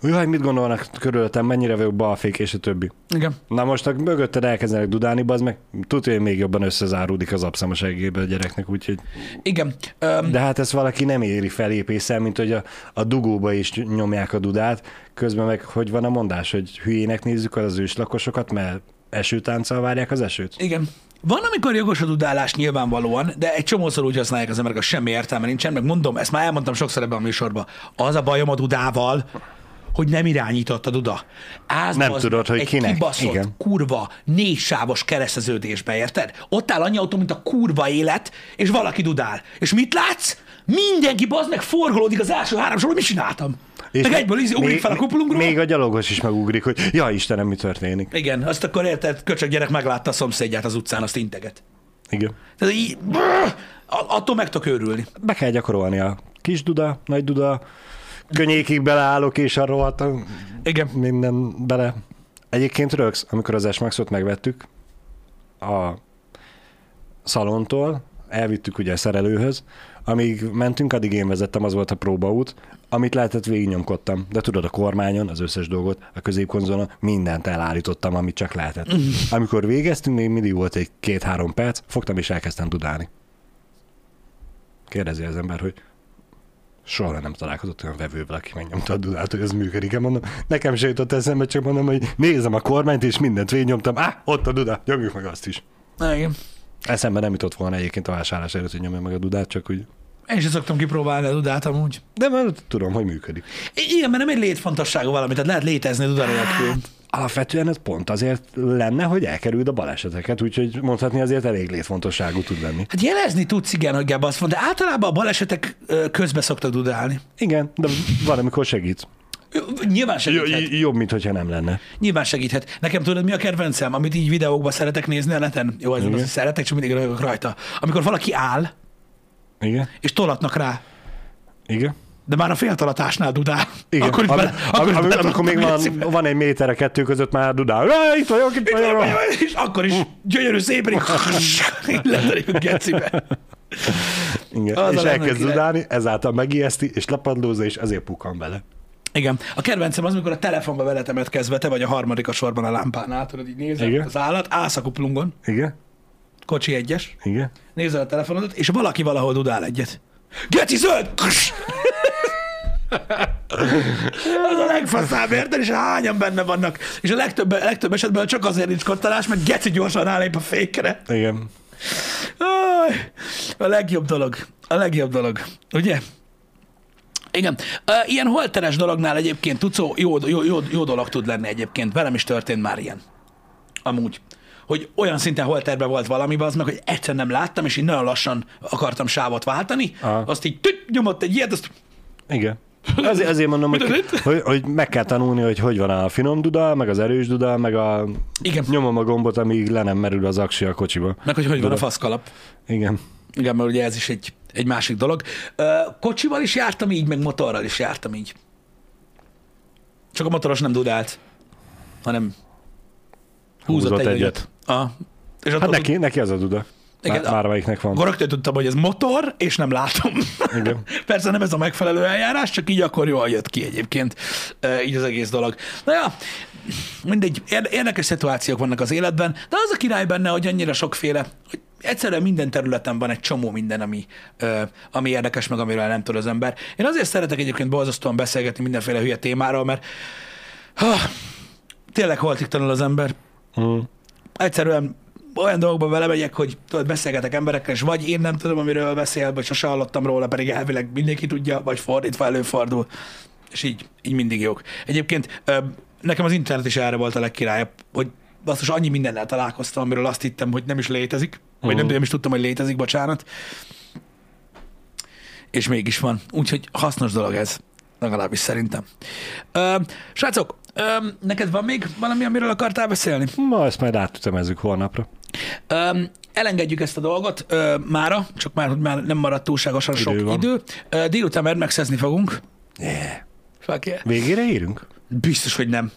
Jaj, mit gondolnak körülöttem, mennyire vagyok balfék, és a többi. Igen. Na most, ha mögötted elkezdenek dudálni, az meg tudja, hogy még jobban összezáródik az abszem a segélybe a gyereknek, úgyhogy... Igen. Öm, De hát ezt valaki nem éri felépészel, mint hogy a, a dugóba is nyomják a dudát, közben meg hogy van a mondás, hogy hülyének nézzük az őslakosokat, mert esőtánccal várják az esőt? Igen. Van, amikor jogos a dudálás nyilvánvalóan, de egy csomószor úgy használják az emberek, hogy semmi értelme nincsen, meg mondom, ezt már elmondtam sokszor ebben a műsorban. Az a bajom a dudával, hogy nem irányított a duda. Áz Nem az tudod, hogy egy kinek. kibaszott, Igen. kurva, négysávos kereszteződésbe, érted? Ott áll annyi autó, mint a kurva élet, és valaki dudál. És mit látsz? Mindenki bazd meg forgolódik az első három sorban, mit csináltam? És meg egyből ízi, ugrik még- fel a kupolunkról. Még a gyalogos is megugrik, hogy ja Istenem, mi történik. Igen, azt akkor érted, köcsög gyerek meglátta a szomszédját az utcán, azt integet. Igen. Tehát így, brrr, attól meg tudok őrülni. Be kell gyakorolni a kis duda, nagy duda, könnyékig beleállok, és arról hát Igen. minden bele. Egyébként rögsz, amikor az S-Maxot megvettük a szalontól, elvittük ugye a szerelőhöz, amíg mentünk, addig én vezettem, az volt a próbaút, amit lehetett végignyomkodtam. De tudod, a kormányon, az összes dolgot, a középkonzolon, mindent elállítottam, amit csak lehetett. Amikor végeztünk, még mindig volt egy két-három perc, fogtam és elkezdtem dudálni. Kérdezi az ember, hogy soha nem találkozott olyan vevővel, aki megnyomta a dudát, hogy ez működik. Mondom, nekem se jutott eszembe, csak mondom, hogy nézem a kormányt, és mindent végignyomtam. Á, ott a duda, nyomjuk meg azt is. Igen. Eszembe nem jutott volna egyébként a vásárlás előtt, hogy nyomja meg a dudát, csak úgy. Én sem szoktam kipróbálni a dudát amúgy. De már tudom, hogy működik. I- Igen, mert nem egy létfontosságú valami, tehát lehet létezni duda nélkül. Alapvetően ez pont azért lenne, hogy elkerüld a baleseteket, úgyhogy mondhatni azért elég létfontosságú tud lenni. Hát jelezni tudsz, igen, hogy gebasz van, de általában a balesetek közbe szoktak dudálni. Igen, de van, amikor segít. Nyilván segíthet. j- jobb, mint hogyha nem lenne. Nyilván segíthet. Nekem tudod, mi a kedvencem, amit így videókban szeretek nézni a neten? Jó, ez az, szeretek, csak mindig rajta. Amikor valaki áll, Igen? és tolatnak rá, Igen? de már a féltalatásnál dudál. Igen. Akkor Ami- bele, akkor ami- bele amikor még van, van egy méter a kettő között, már dudál. "Á, Itt vagyok, itt vagyok. És akkor is gyönyörű szépen letelik gecibe. Igen. Az és elkezd dudálni, ezáltal megijeszti, és lepadlózza, és ezért pukkan bele. Igen. A kedvencem az, amikor a telefonba veletemet kezdve, te vagy a harmadik a sorban a lámpánál, tudod, így nézel Igen. az állat, állsz a kuplungon, Igen? Kocsi egyes, Igen? nézel a telefonodat, és valaki valahol dudál egyet. Geci zöld! Az a legfaszább, érted? És hányan benne vannak. És a legtöbb, legtöbb esetben csak azért nincs kottalás, mert geci gyorsan rálép a fékre. Igen. A legjobb dolog. A legjobb dolog. Ugye? Igen. Ilyen holteres dolognál egyébként tudsz, jó, jó, jó, jó dolog tud lenni egyébként. Velem is történt már ilyen. Amúgy. Hogy olyan szinten holterbe volt valami, az meg, hogy egyszer nem láttam, és így nagyon lassan akartam sávot váltani. Aha. Azt így tüt, nyomott egy ilyet, azt Igen. Azért, azért mondom, hogy, hogy, hogy, meg kell tanulni, hogy hogy van a finom duda, meg az erős duda, meg a Igen. nyomom a gombot, amíg le nem merül az aksi a kocsiba. meg hogy hogy van a Duda. faszkalap. Igen. Igen, mert ugye ez is egy, egy másik dolog. Kocsival is jártam így, meg motorral is jártam így. Csak a motoros nem dudált, hanem húzott, Húzott egy egyet. egyet. Ah. És Hát neki, neki az a duda. Igen, Már, már melyiknek van. Rögtön tudtam, hogy ez motor, és nem látom. Igen. Persze nem ez a megfelelő eljárás, csak így akkor jól jött ki egyébként ö, így az egész dolog. Na ja, mindegy, ér- érdekes szituációk vannak az életben, de az a király benne, hogy annyira sokféle, hogy egyszerűen minden területen van egy csomó minden, ami, ö, ami érdekes, meg amiről nem tud az ember. Én azért szeretek egyébként borzasztóan beszélgetni mindenféle hülye témáról, mert ha, tényleg holtig tanul az ember. Mm. Egyszerűen olyan dolgokba belemegyek, hogy tudod, beszélgetek emberekkel, és vagy én nem tudom, amiről beszél, vagy sose hallottam róla, pedig elvileg mindenki tudja, vagy fordítva előfordul. És így, így mindig jók. Egyébként nekem az internet is erre volt a legkirályabb, hogy basszus annyi mindennel találkoztam, amiről azt hittem, hogy nem is létezik, vagy nem, Mhm. nem is tudtam, hogy létezik, bocsánat. És mégis van. Úgyhogy hasznos dolog ez. Legalábbis szerintem. Ö, srácok, ö, neked van még valami, amiről akartál beszélni? Ma ezt majd átütemezzük holnapra. Öm, elengedjük ezt a dolgot ö, mára, csak már, már nem maradt túlságosan Idő sok van. idő. Ö, délután Mad Max-ezni fogunk. Yeah. Fuck yeah. Végére írunk? Biztos, hogy nem.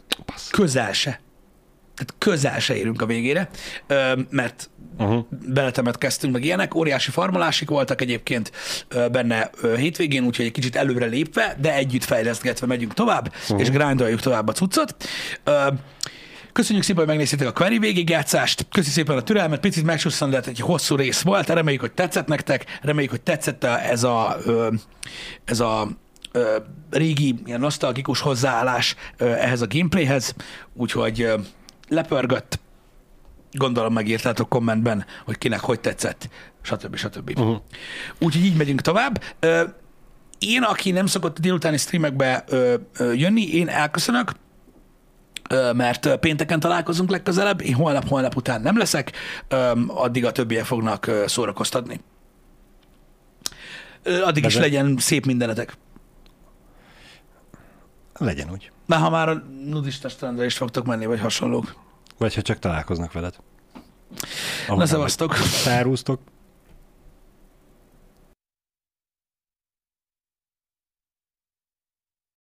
Közel se. Tehát közel se érünk a végére, ö, mert Uh-huh. beletemetkeztünk, meg ilyenek. Óriási farmolásik voltak egyébként benne hétvégén, úgyhogy egy kicsit előre lépve, de együtt fejlesztgetve megyünk tovább, uh-huh. és grindoljuk tovább a cuccot. Köszönjük szépen, hogy megnéztétek a Query végigjátszást. Köszönjük szépen a türelmet, picit megsusszant, egy hosszú rész volt. Reméljük, hogy tetszett nektek, reméljük, hogy tetszett ez a, ez a régi, ilyen nosztalgikus hozzáállás ehhez a gameplayhez. Úgyhogy lepörgött, gondolom megírtátok kommentben, hogy kinek hogy tetszett, stb. stb. Uh-huh. Úgyhogy így megyünk tovább. Én, aki nem szokott a délutáni streamekbe jönni, én elköszönök, mert pénteken találkozunk legközelebb, én holnap-holnap után nem leszek, addig a többiek fognak szórakoztatni. Addig is legyen szép mindenetek. Legyen úgy. Már ha már a nudista strandra is fogtok menni, vagy hasonlók. Vagy ha csak találkoznak veled. Na, szevasztok! Felrúztok.